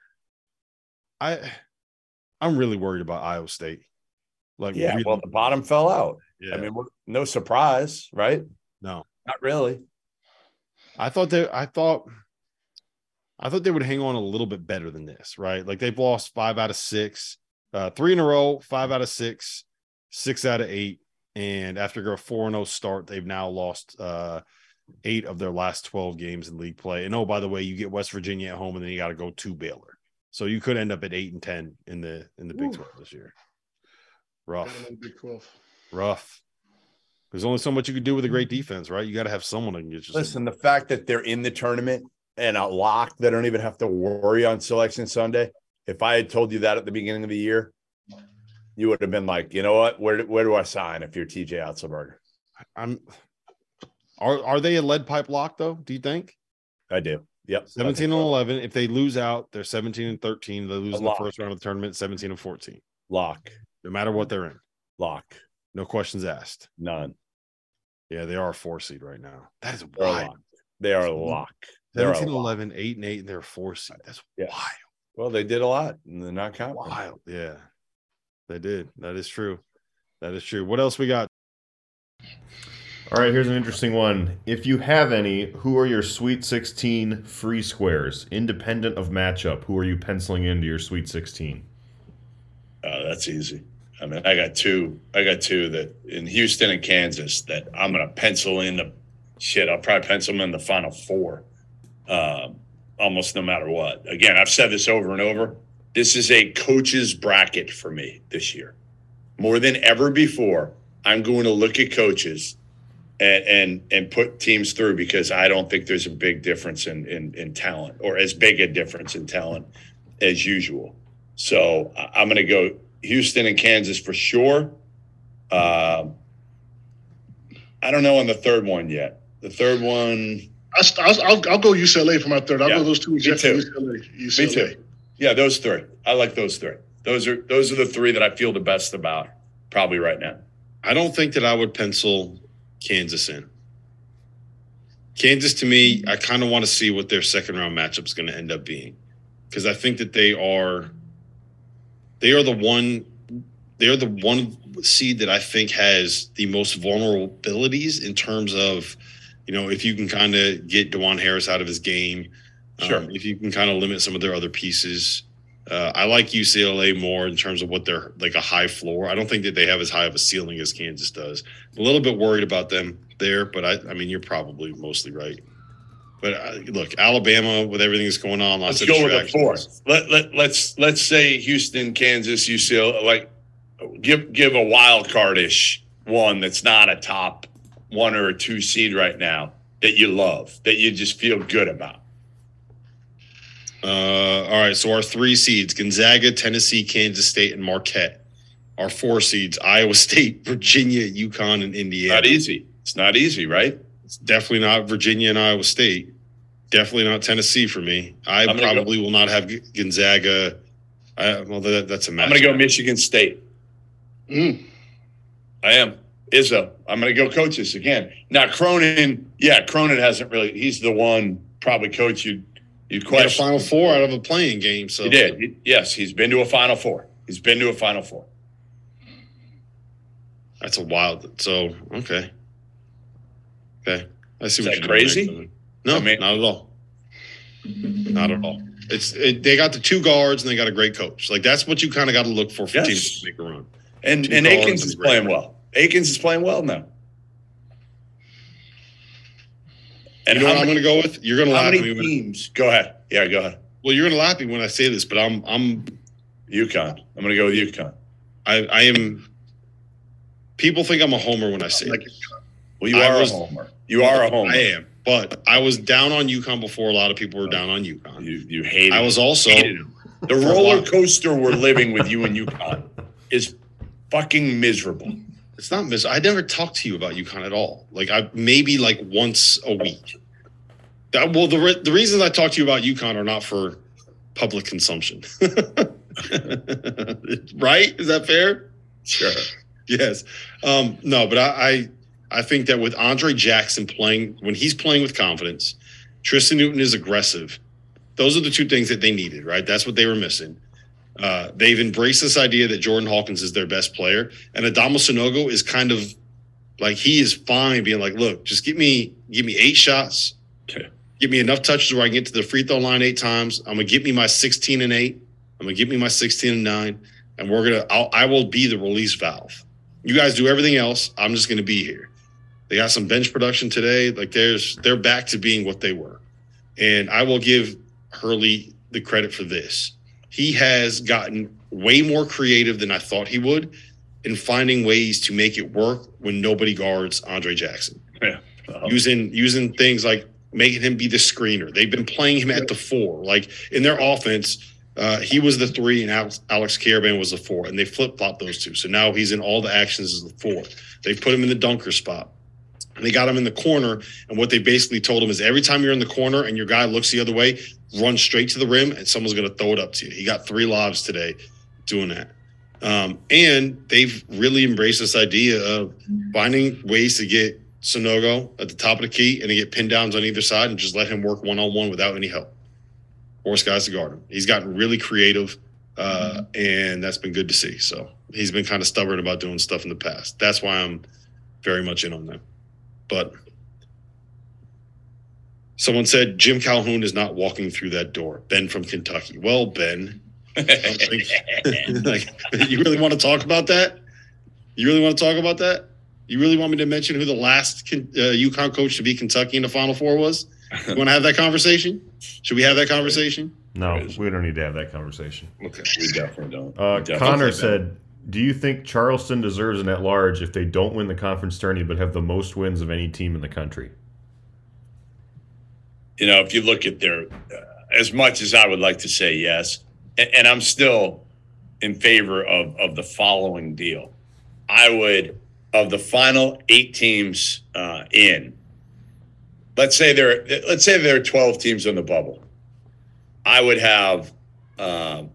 I I'm really worried about Iowa State. Like, Yeah, really- well, the bottom fell out. yeah, I mean, no surprise, right? no, Not really. I thought they, I thought, I thought they would hang on a little bit better than this, right? Like they've lost five out of six, uh, three in a row, five out of six, six out of eight, and after a four and zero start, they've now lost uh, eight of their last twelve games in league play. And oh, by the way, you get West Virginia at home, and then you got to go to Baylor, so you could end up at eight and ten in the in the Big Ooh. Twelve this year. Rough, Big Twelve. rough. There's only so much you could do with a great mm-hmm. defense, right? You got to have someone that can get you. some- Listen, the fact that they're in the tournament and a lock, they don't even have to worry on selection Sunday. If I had told you that at the beginning of the year, you would have been like, you know what? Where do- where do I sign if you're TJ Otzelberger? I'm. Are are they a lead pipe lock though? Do you think? I do. Yep. 17 and 11. If they lose out, they're 17 and 13. They lose in the first round of the tournament, 17 and 14. Lock. No matter what mm-hmm. they're in. Lock. No questions asked. None. Yeah, they are a four seed right now. That is They're wild. They are a lock. They're 17 and lock. 11, 8 and 8, and they're four seed. That's Yeah. wild. Well, they did a lot in the non-conference. Wild. Yeah. They did. That is true. That is true. What else we got? All right, here's an interesting one. If you have any, who are your Sweet 16 free squares, independent of matchup? Who are you penciling into your Sweet 16? Uh, that's easy. I mean, I got two. I got two that in Houston and Kansas that I'm to pencil in the shit. I'll probably pencil them in the final four, um, almost no matter what. Again, I've said this over and over. This is a coach's bracket for me this year, more than ever before. I'm going to look at coaches and and and put teams through because I don't think there's a big difference in in, in talent or as big a difference in talent as usual. So I- I'm going to go Houston and Kansas for sure. Um I don't know on the third one yet. The third one, I'll, I'll, I'll, I'll go UCLA for my third. I'll Yeah, go those two. me too. UCLA, UCLA. me too. Yeah, those three. I like those three. Those are those are the three that I feel the best about probably right now. I don't think that I would pencil Kansas in. Kansas to me, I kind of want to see what their second round matchup is going to end up being because I think that they are they are the one they're the one seed that I think has the most vulnerabilities in terms of, you know, if you can kind of get Dajuan Harris out of his game, Sure. um, if you can kind of limit some of their other pieces. Uh, I like UCLA more in terms of what they're like a high floor. I don't think that they have as high of a ceiling as Kansas does. a little bit worried about them there, but I, I mean, you're probably mostly right. But uh, look, Alabama with everything that's going on, lots Let's of go with a distractions. fourth. Let, let let's let's say Houston, Kansas, UCLA. Like, give give a wild cardish one that's not a top one or a two seed right now that you love that you just feel good about. Uh, all right, so our three seeds: Gonzaga, Tennessee, Kansas State, and Marquette. Our four seeds: Iowa State, Virginia, UConn, and Indiana. Not easy. It's not easy, right? It's definitely not Virginia and Iowa State. Definitely not Tennessee for me. I I'm gonna probably will not have Gonzaga. I, well, that, that's a match. I'm going to go Michigan State. Mm. I am. Izzo. I'm going to go coaches again. Now Cronin, yeah, Cronin hasn't really. He's the one probably coach you you Got a. Final Four out of a playing game. So He did. He- yes, he's been to a Final Four. He's been to a Final Four. That's a wild. So okay, okay. I see Is what that you're crazy? No, I mean- not at all. Not at all. It's it, they got the two guards and they got a great coach. Like that's what you kind of got to look for for Yes. teams to make a run. And Two and and is playing coach. well. Akins is playing well now. And you know what I'm going to go with? You're going to laugh at me. When. Go ahead. Yeah, go ahead. well, you're going to laugh at me when I say this, but I'm I'm UConn. I'm going to go with UConn. I I am. People think I'm a homer when I say it. Well, you I are was- a homer. You are a homer. I am, but I was down on UConn before a lot of people were down on UConn. You you hate it. I was also The roller coaster we're living with you and UConn is fucking miserable. It's not miss. I never talked to you about UConn at all. Like I maybe like once a week. That well, the re- the reasons I talk to you about UConn are not for public consumption. right? Is that fair? Sure. Yes. Um, no, but I, I I think that with Andre Jackson playing when he's playing with confidence, Tristan Newton is aggressive. Those are the two things that they needed, right? That's what they were missing. Uh, they've embraced this idea that Jordan Hawkins is their best player, and Adama Sanogo is kind of like he is fine being like, look, just give me give me eight shots, Okay. give me enough touches where I can get to the free throw line eight times. I'm gonna get me my 16 and eight. I'm gonna get me my 16 and nine, and we're gonna I'll, I will be the release valve. You guys do everything else. I'm just gonna be here. They got some bench production today. Like there's they're back to being what they were, and I will give Hurley the credit for this. He has gotten way more creative than I thought he would in finding ways to make it work when nobody guards Andre Jackson Yeah. Uh-huh. using using things like making him be the screener. They've been playing him at the four. Like in their offense, uh, he was the three and Alex, Alex Karaban was the four, and they flip flop those two. So now he's in all the actions as the four. They've put him in the dunker spot. And they got him in the corner, and what they basically told him is every time you're in the corner and your guy looks the other way, run straight to the rim, and someone's going to throw it up to you. He got three lobs today doing that. Um, and they've really embraced this idea of finding ways to get Sanogo at the top of the key and to get pin downs on either side and just let him work one on one without any help. Force guys to guard him. He's gotten really creative, uh, and that's been good to see. So he's been kind of stubborn about doing stuff in the past. That's why I'm very much in on them. But someone said Jim Calhoun is not walking through that door. Ben from Kentucky. Well, Ben, I like you really want to talk about that? You really want to talk about that? You really want me to mention who the last Ken- uh, UConn coach to be Kentucky in the Final Four was? You want to have that conversation? Should we have that conversation? No, we don't need to have that conversation. Okay. We definitely don't. Uh, We definitely Connor don't. said, "Do you think Charleston deserves an at-large if they don't win the conference tourney but have the most wins of any team in the country?" You know, if you look at their, uh, as much as I would like to say yes, and, and I'm still in favor of of the following deal. I would of the final eight teams uh, in. Let's say there, let's say there are 12 teams on the bubble. I would have um,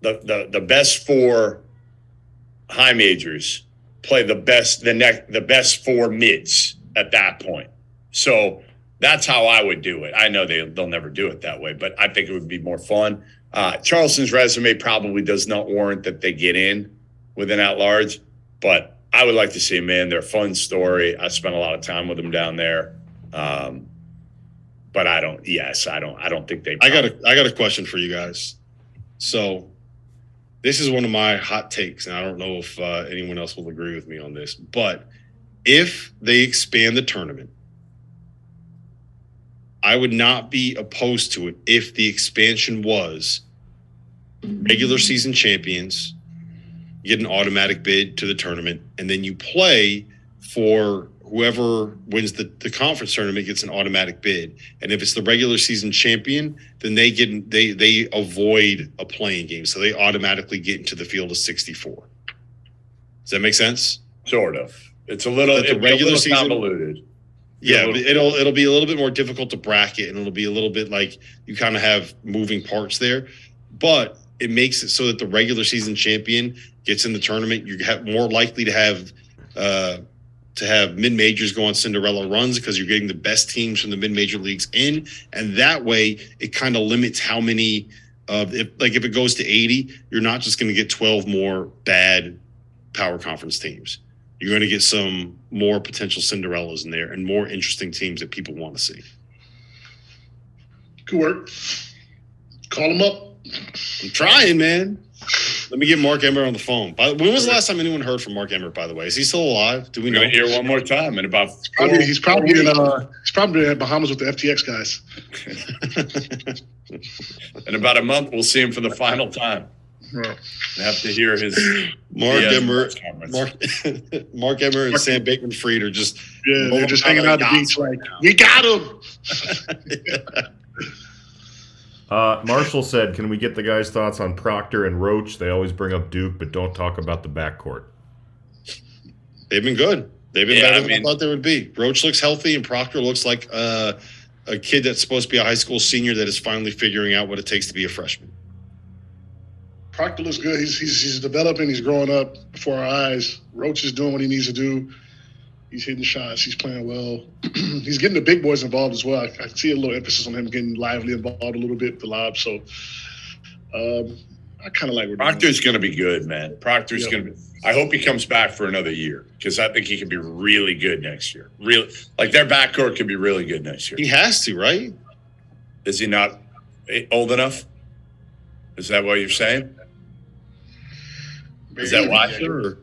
the the the best four high majors play the best the next the best four mids at that point. So that's how I would do it. I know they they'll never do it that way, but I think it would be more fun. Uh, Charleston's resume probably does not warrant that they get in. with an at large. But I would like to see them in. They're a fun story. I spent a lot of time with them down there. Um, but I don't. Yes, I don't. I don't think they. I got a I got a question for you guys. So, this is one of my hot takes, and I don't know if uh, anyone else will agree with me on this. But if they expand the tournament, I would not be opposed to it if the expansion was regular mm-hmm. season champions get an automatic bid to the tournament, and then you play for whoever wins the, the conference tournament gets an automatic bid. And if it's the regular season champion, then they get they they avoid a playing game. So they automatically get into the field of 64. Does that make sense? Sort of. It's a little, it's a regular season- convoluted. Yeah, little- it'll it'll be a little bit more difficult to bracket, and it'll be a little bit like you kind of have moving parts there. But it makes it so that the regular season champion gets in the tournament. You have more likely to have uh, to have mid majors go on Cinderella runs because you're getting the best teams from the mid major leagues in, and that way it kind of limits how many. Of if like if it goes to 80, you're not just going to get 12 more bad power conference teams. You're going to get some more potential Cinderellas in there and more interesting teams that people want to see. Good work. Call him up. I'm trying, man. Let me get Mark Emmert on the phone. By, when was the last time anyone heard from Mark Emmert? By the way, is he still alive? Do we We're know? gonna hear one more time in about Probably, four- he's probably in uh, he's probably in Bahamas with the FTX guys. in about a month. We'll see him for the final time. Yeah. I have to hear his Mark Yeah, Emmert, press conference. Mark, Mark Emmert, and Sam Bankman-Fried are just Yeah, they're just hanging out the beach like now. we got him. Uh, Marshall said, "Can we get the guys' thoughts on Proctor and Roach? They always bring up Duke, but don't talk about the backcourt." They've been good. They've been Yeah, better I than mean- I thought they would be. Roach looks healthy, and Proctor looks like uh, a kid that's supposed to be a high school senior that is finally figuring out what it takes to be a freshman. Proctor looks good. He's, he's he's developing. He's growing up before our eyes. Roach is doing what he needs to do. He's hitting shots. He's playing well. he's getting the big boys involved as well. I, I see a little emphasis on him getting Lively involved a little bit with the lob. So um, I kind of like what Proctor's going to be good, man. Proctor's Yeah. going to be. I hope he comes back for another year because I think he can be really good next year. Really, like their backcourt could be really good next year. He has to, right? Is he not eh, old enough? Is that what you're saying? Is that why? Sure.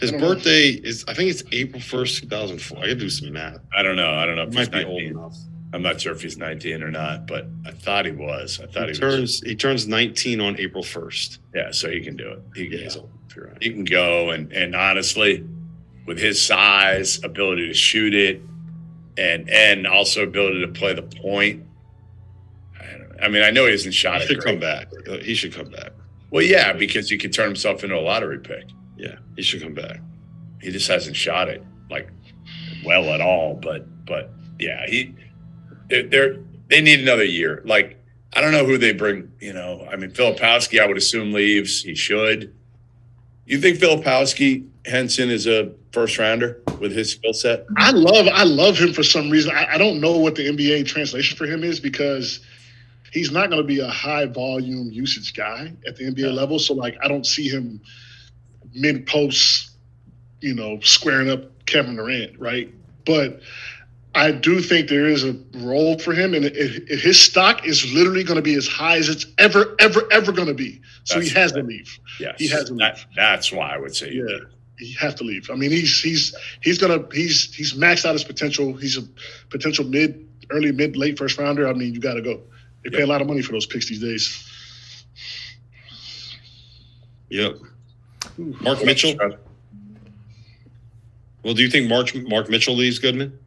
His I don't know. birthday is, I think it's April 1st, 2004. I got to do some math. I don't know. I don't know if He he's might be old enough. I'm not sure if he's 19 or not, but I thought he was. I thought he, He was. turns, he turns 19 on April 1st. Yeah, so he can do it. He can, Yeah, he's old. You're right. he can go, and and honestly, with his size, ability to shoot it, and and also ability to play the point. I, don't, I mean, I know he hasn't shot He it. should great. come back. He should come back. Well, yeah, because he could turn himself into a lottery pick. Yeah, he should come back. He just hasn't shot it like well at all. But but yeah, he they're, they're they need another year. Like I don't know who they bring. You know, I mean, Filipowski, I would assume leaves. He should. You think Filipowski Henson is a first rounder with his skill set? I love I love him for some reason. I, I don't know what the NBA translation for him is because he's not going to be a high volume usage guy at the NBA level. So like I don't see him mid post, you know, squaring up Kevin Durant, right? But I do think there is a role for him, and it, it, his stock is literally going to be as high as it's ever, ever, ever going to be. So he That's has to leave. Yes, He has to that, That's why I would say Yeah. He has to leave. I mean, he's he's he's gonna he's he's maxed out his potential. He's a potential mid, early, mid, late first rounder. I mean, you got to go. They pay a lot of money for those picks these days. Yep. Mark Mitchell. Well, do you think Mark Mark Mitchell leaves Goodman?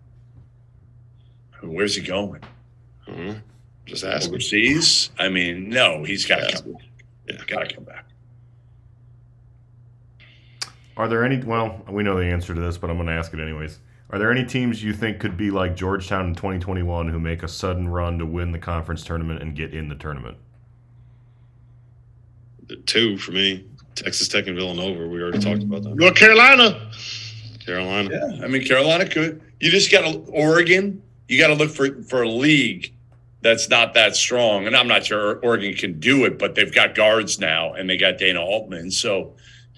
Where's he going? I don't know. Just asking. Overseas? I mean, no, he's got to Yeah. come back. Yeah. Got to come back. Are there any? Well, we know the answer to this, but I'm going to ask it anyways. Are there any teams you think could be like Georgetown in 2021 who make a sudden run to win the conference tournament and get in the tournament? Two for me. Texas Tech and Villanova. We already talked about that. North Carolina. Carolina. Yeah, I mean Carolina could. You just got to Oregon. You got to look for for a league that's not that strong, and I'm not sure Oregon can do it, but they've got guards now, and they got Dana Altman, so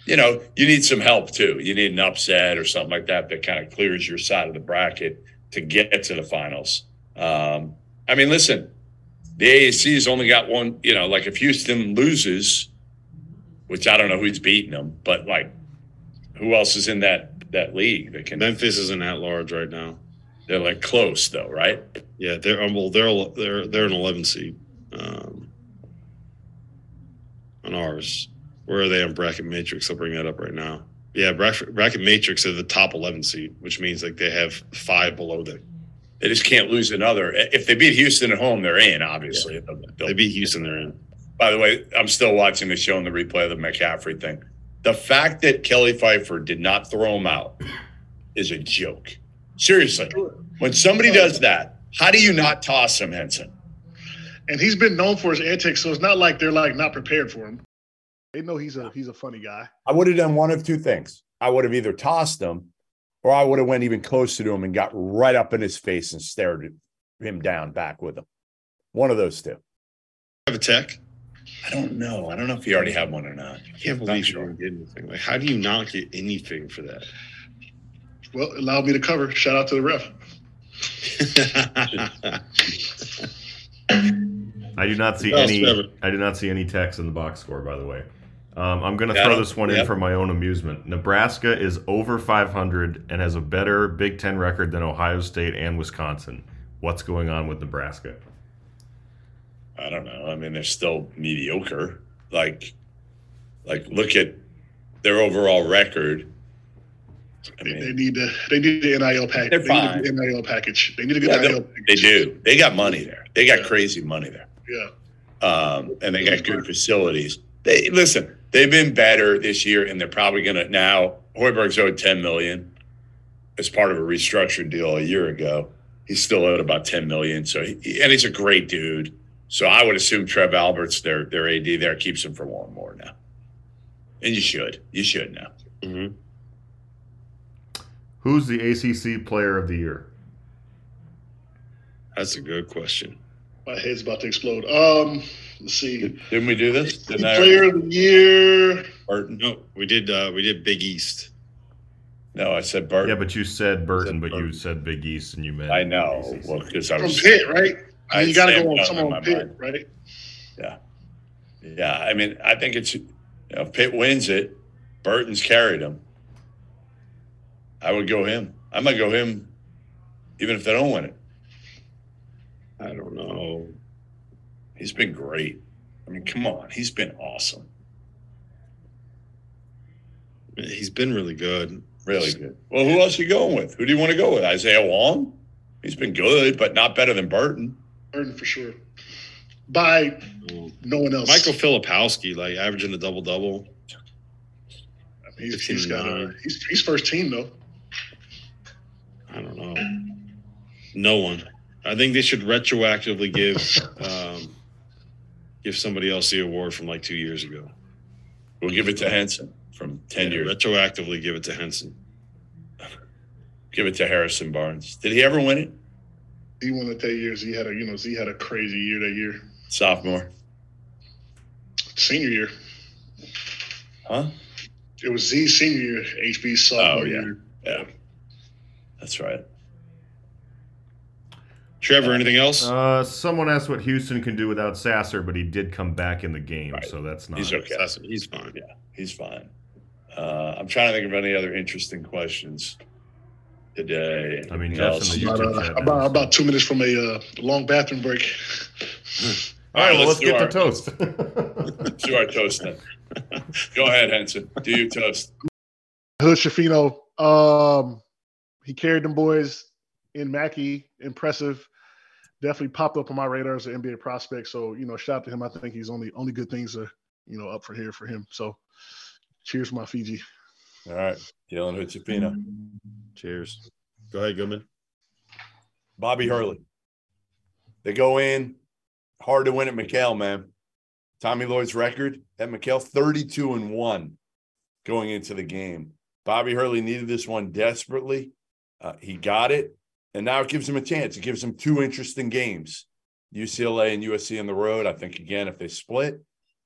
you know, you need some help too. You need an upset or something like that that kind of clears your side of the bracket to get to the finals. Um, I mean, listen, the AAC's only got one, you know, like if Houston loses, which I don't know who's beating them, but like who else is in that that league that can Memphis isn't at large right now. They're like close though, right? Yeah, they're um, well, they're they're they're an 11 seed um, on ours. Where are they on bracket matrix? I'll bring that up right now. Yeah, bracket, bracket matrix are the top 11 seed, which means like they have five below them. They just can't lose another. If they beat Houston at home, they're in. Obviously, yeah. they'll, they'll, they beat Houston, they're in. By the way, I'm still watching the show and the replay of the McCaffery thing. The fact that Kelly Pfeifer did not throw him out is a joke. Seriously, when somebody does that, how do you not toss him, Henson? And he's been known for his antics, so it's not like they're like not prepared for him. They know he's a he's a funny guy. I would have done one of two things. I would have either tossed him, or I would have went even closer to him and got right up in his face and stared him down back with him. One of those two. Have a tech. I don't know. I don't know if you already have one or not. I can't believe sure. you didn't get anything. Like, how do you not get anything for that? Well, allow me to cover. Shout out to the ref. I do not see any. I do not see any text in the box score. By the way, um, I'm going to throw this one in for my own amusement. Nebraska is over 500 and has a better Big Ten record than Ohio State and Wisconsin. What's going on with Nebraska? I don't know. I mean, they're still mediocre. Like, like look at their overall record. I mean, they need the they need the NIL package. They're fine. They need the NIL package. They need to get yeah, NIL package. They do. They got money there. They got yeah. crazy money there. Yeah. Um, and they got good facilities. They listen. They've been better this year, and they're probably going to now. Hoiberg's owed ten million as part of a restructured deal a year ago. He's still owed about ten million. So, he, and he's a great dude. So I would assume Trev Alberts, their their AD there, keeps him for one more now. And you should. You should now. Mm-hmm. Who's the ACC Player of the Year? That's a good question. My head's about to explode. Um, let's see. Didn't we do this? Didn't Player I... of the Year. Burton. No, we did. Uh, we did Big East. No, I said Burton. Yeah, but you said Burton, said but Burton. you said Big East, and you meant. I know. ACC. Well, because I was from Pitt, right? I mean, you got to go on someone Pitt, mind. right? Yeah, yeah. I mean, I think it's you know, if Pitt wins it, Burton's carried him. I would go him. I might go him, even if they don't win it. I don't know. He's been great. I mean, come on, he's been awesome. He's been really good. Really good. Well, who else are you going with? Who do you want to go with? Isaiah Wong? He's been good, but not better than Burton. Burton for sure. By no one else. Michael Filipowski, like averaging a double double. He's, he's got a, he's, he's first team though. I don't know. No one. I think they should retroactively give um, give somebody else the award from like two years ago. We'll give it to Henson from ten yeah, years. Retroactively give it to Henson. Give it to Harrison Barnes. Did he ever win it? He won it that year. He had a you know he had a crazy year that year. Sophomore. Senior year. Huh? It was Z senior year, HB oh, sophomore oh, yeah. year. Yeah. That's right. Trevor, anything else? Uh, someone asked what Houston can do without Sasser, but he did come back in the game, right. so that's not. He's okay. Sasser, he's fine. Yeah, he's fine. Uh, I'm trying to think of any other interesting questions today. I mean, about, uh, about, about, two minutes from a uh, long bathroom break. All right, let's, let's get our, the toast. let's do our toast then. Go ahead, Henson. Do your toast. Hood Schifino, um, he carried them boys in Mackey. Impressive. Definitely popped up on my radar as an NBA prospect. So, you know, shout out to him. I think he's only only good things are, you know, up for here for him. So cheers, my Fiji. All right. Jalen Hood Cheers. Go ahead, Goodman. Bobby Hurley. They go in hard to win at McKale, man. Tommy Lloyd's record at McKale 32 and 1 going into the game. Bobby Hurley needed this one desperately. Uh, he got it, and now it gives him a chance. It gives him two interesting games UCLA and USC on the road. I think, again, if they split,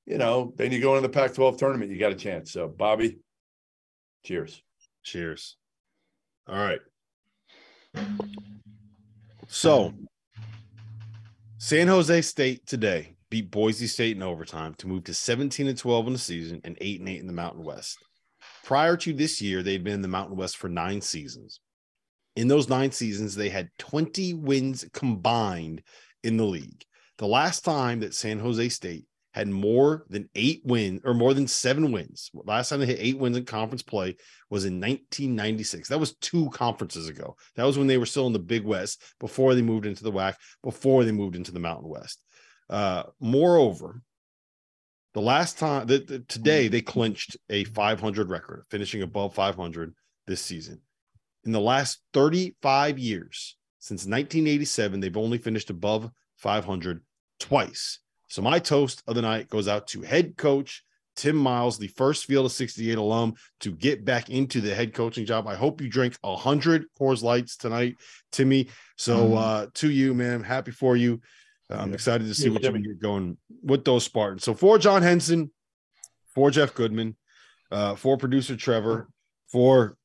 you know, then you go into the Pac 12 tournament, you got a chance. So, Bobby, Cheers. Cheers. All right. So, San Jose State today beat Boise State in overtime to move to 17 and 12 in the season and 8 and 8 in the Mountain West. Prior to this year, they'd been in the Mountain West for nine seasons. In those nine seasons, they had 20 wins combined in the league. The last time that San Jose State had more than eight wins or more than seven wins. Last time they hit eight wins in conference play was in 1996. That was two conferences ago. That was when they were still in the Big West before they moved into the WAC, before they moved into the Mountain West. Uh, moreover, the last time that the, today they clinched a 500 record, finishing above 500 this season. In the last 35 years, since 1987, they've only finished above 500 twice. So my toast of the night goes out to head coach Tim Miles, the first Field of 68 alum to get back into the head coaching job. I hope you drink 100 Coors Lights tonight, Timmy. So mm-hmm. uh, to you, man, happy for you. I'm yeah. excited to see yeah, what you get going with those Spartans. So for John Henson, for Jeff Goodman, uh, for producer Trevor, for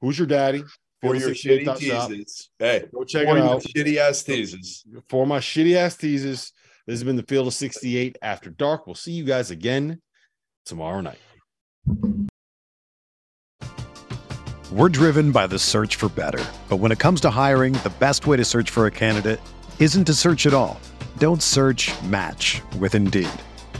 who's your daddy? For your shitty teases. Hey, go check it out. Shitty ass teases. For my shitty ass teases. This has been the Field of 68 After Dark. We'll see you guys again tomorrow night. We're driven by the search for better. But when it comes to hiring, the best way to search for a candidate isn't to search at all. Don't search match with Indeed.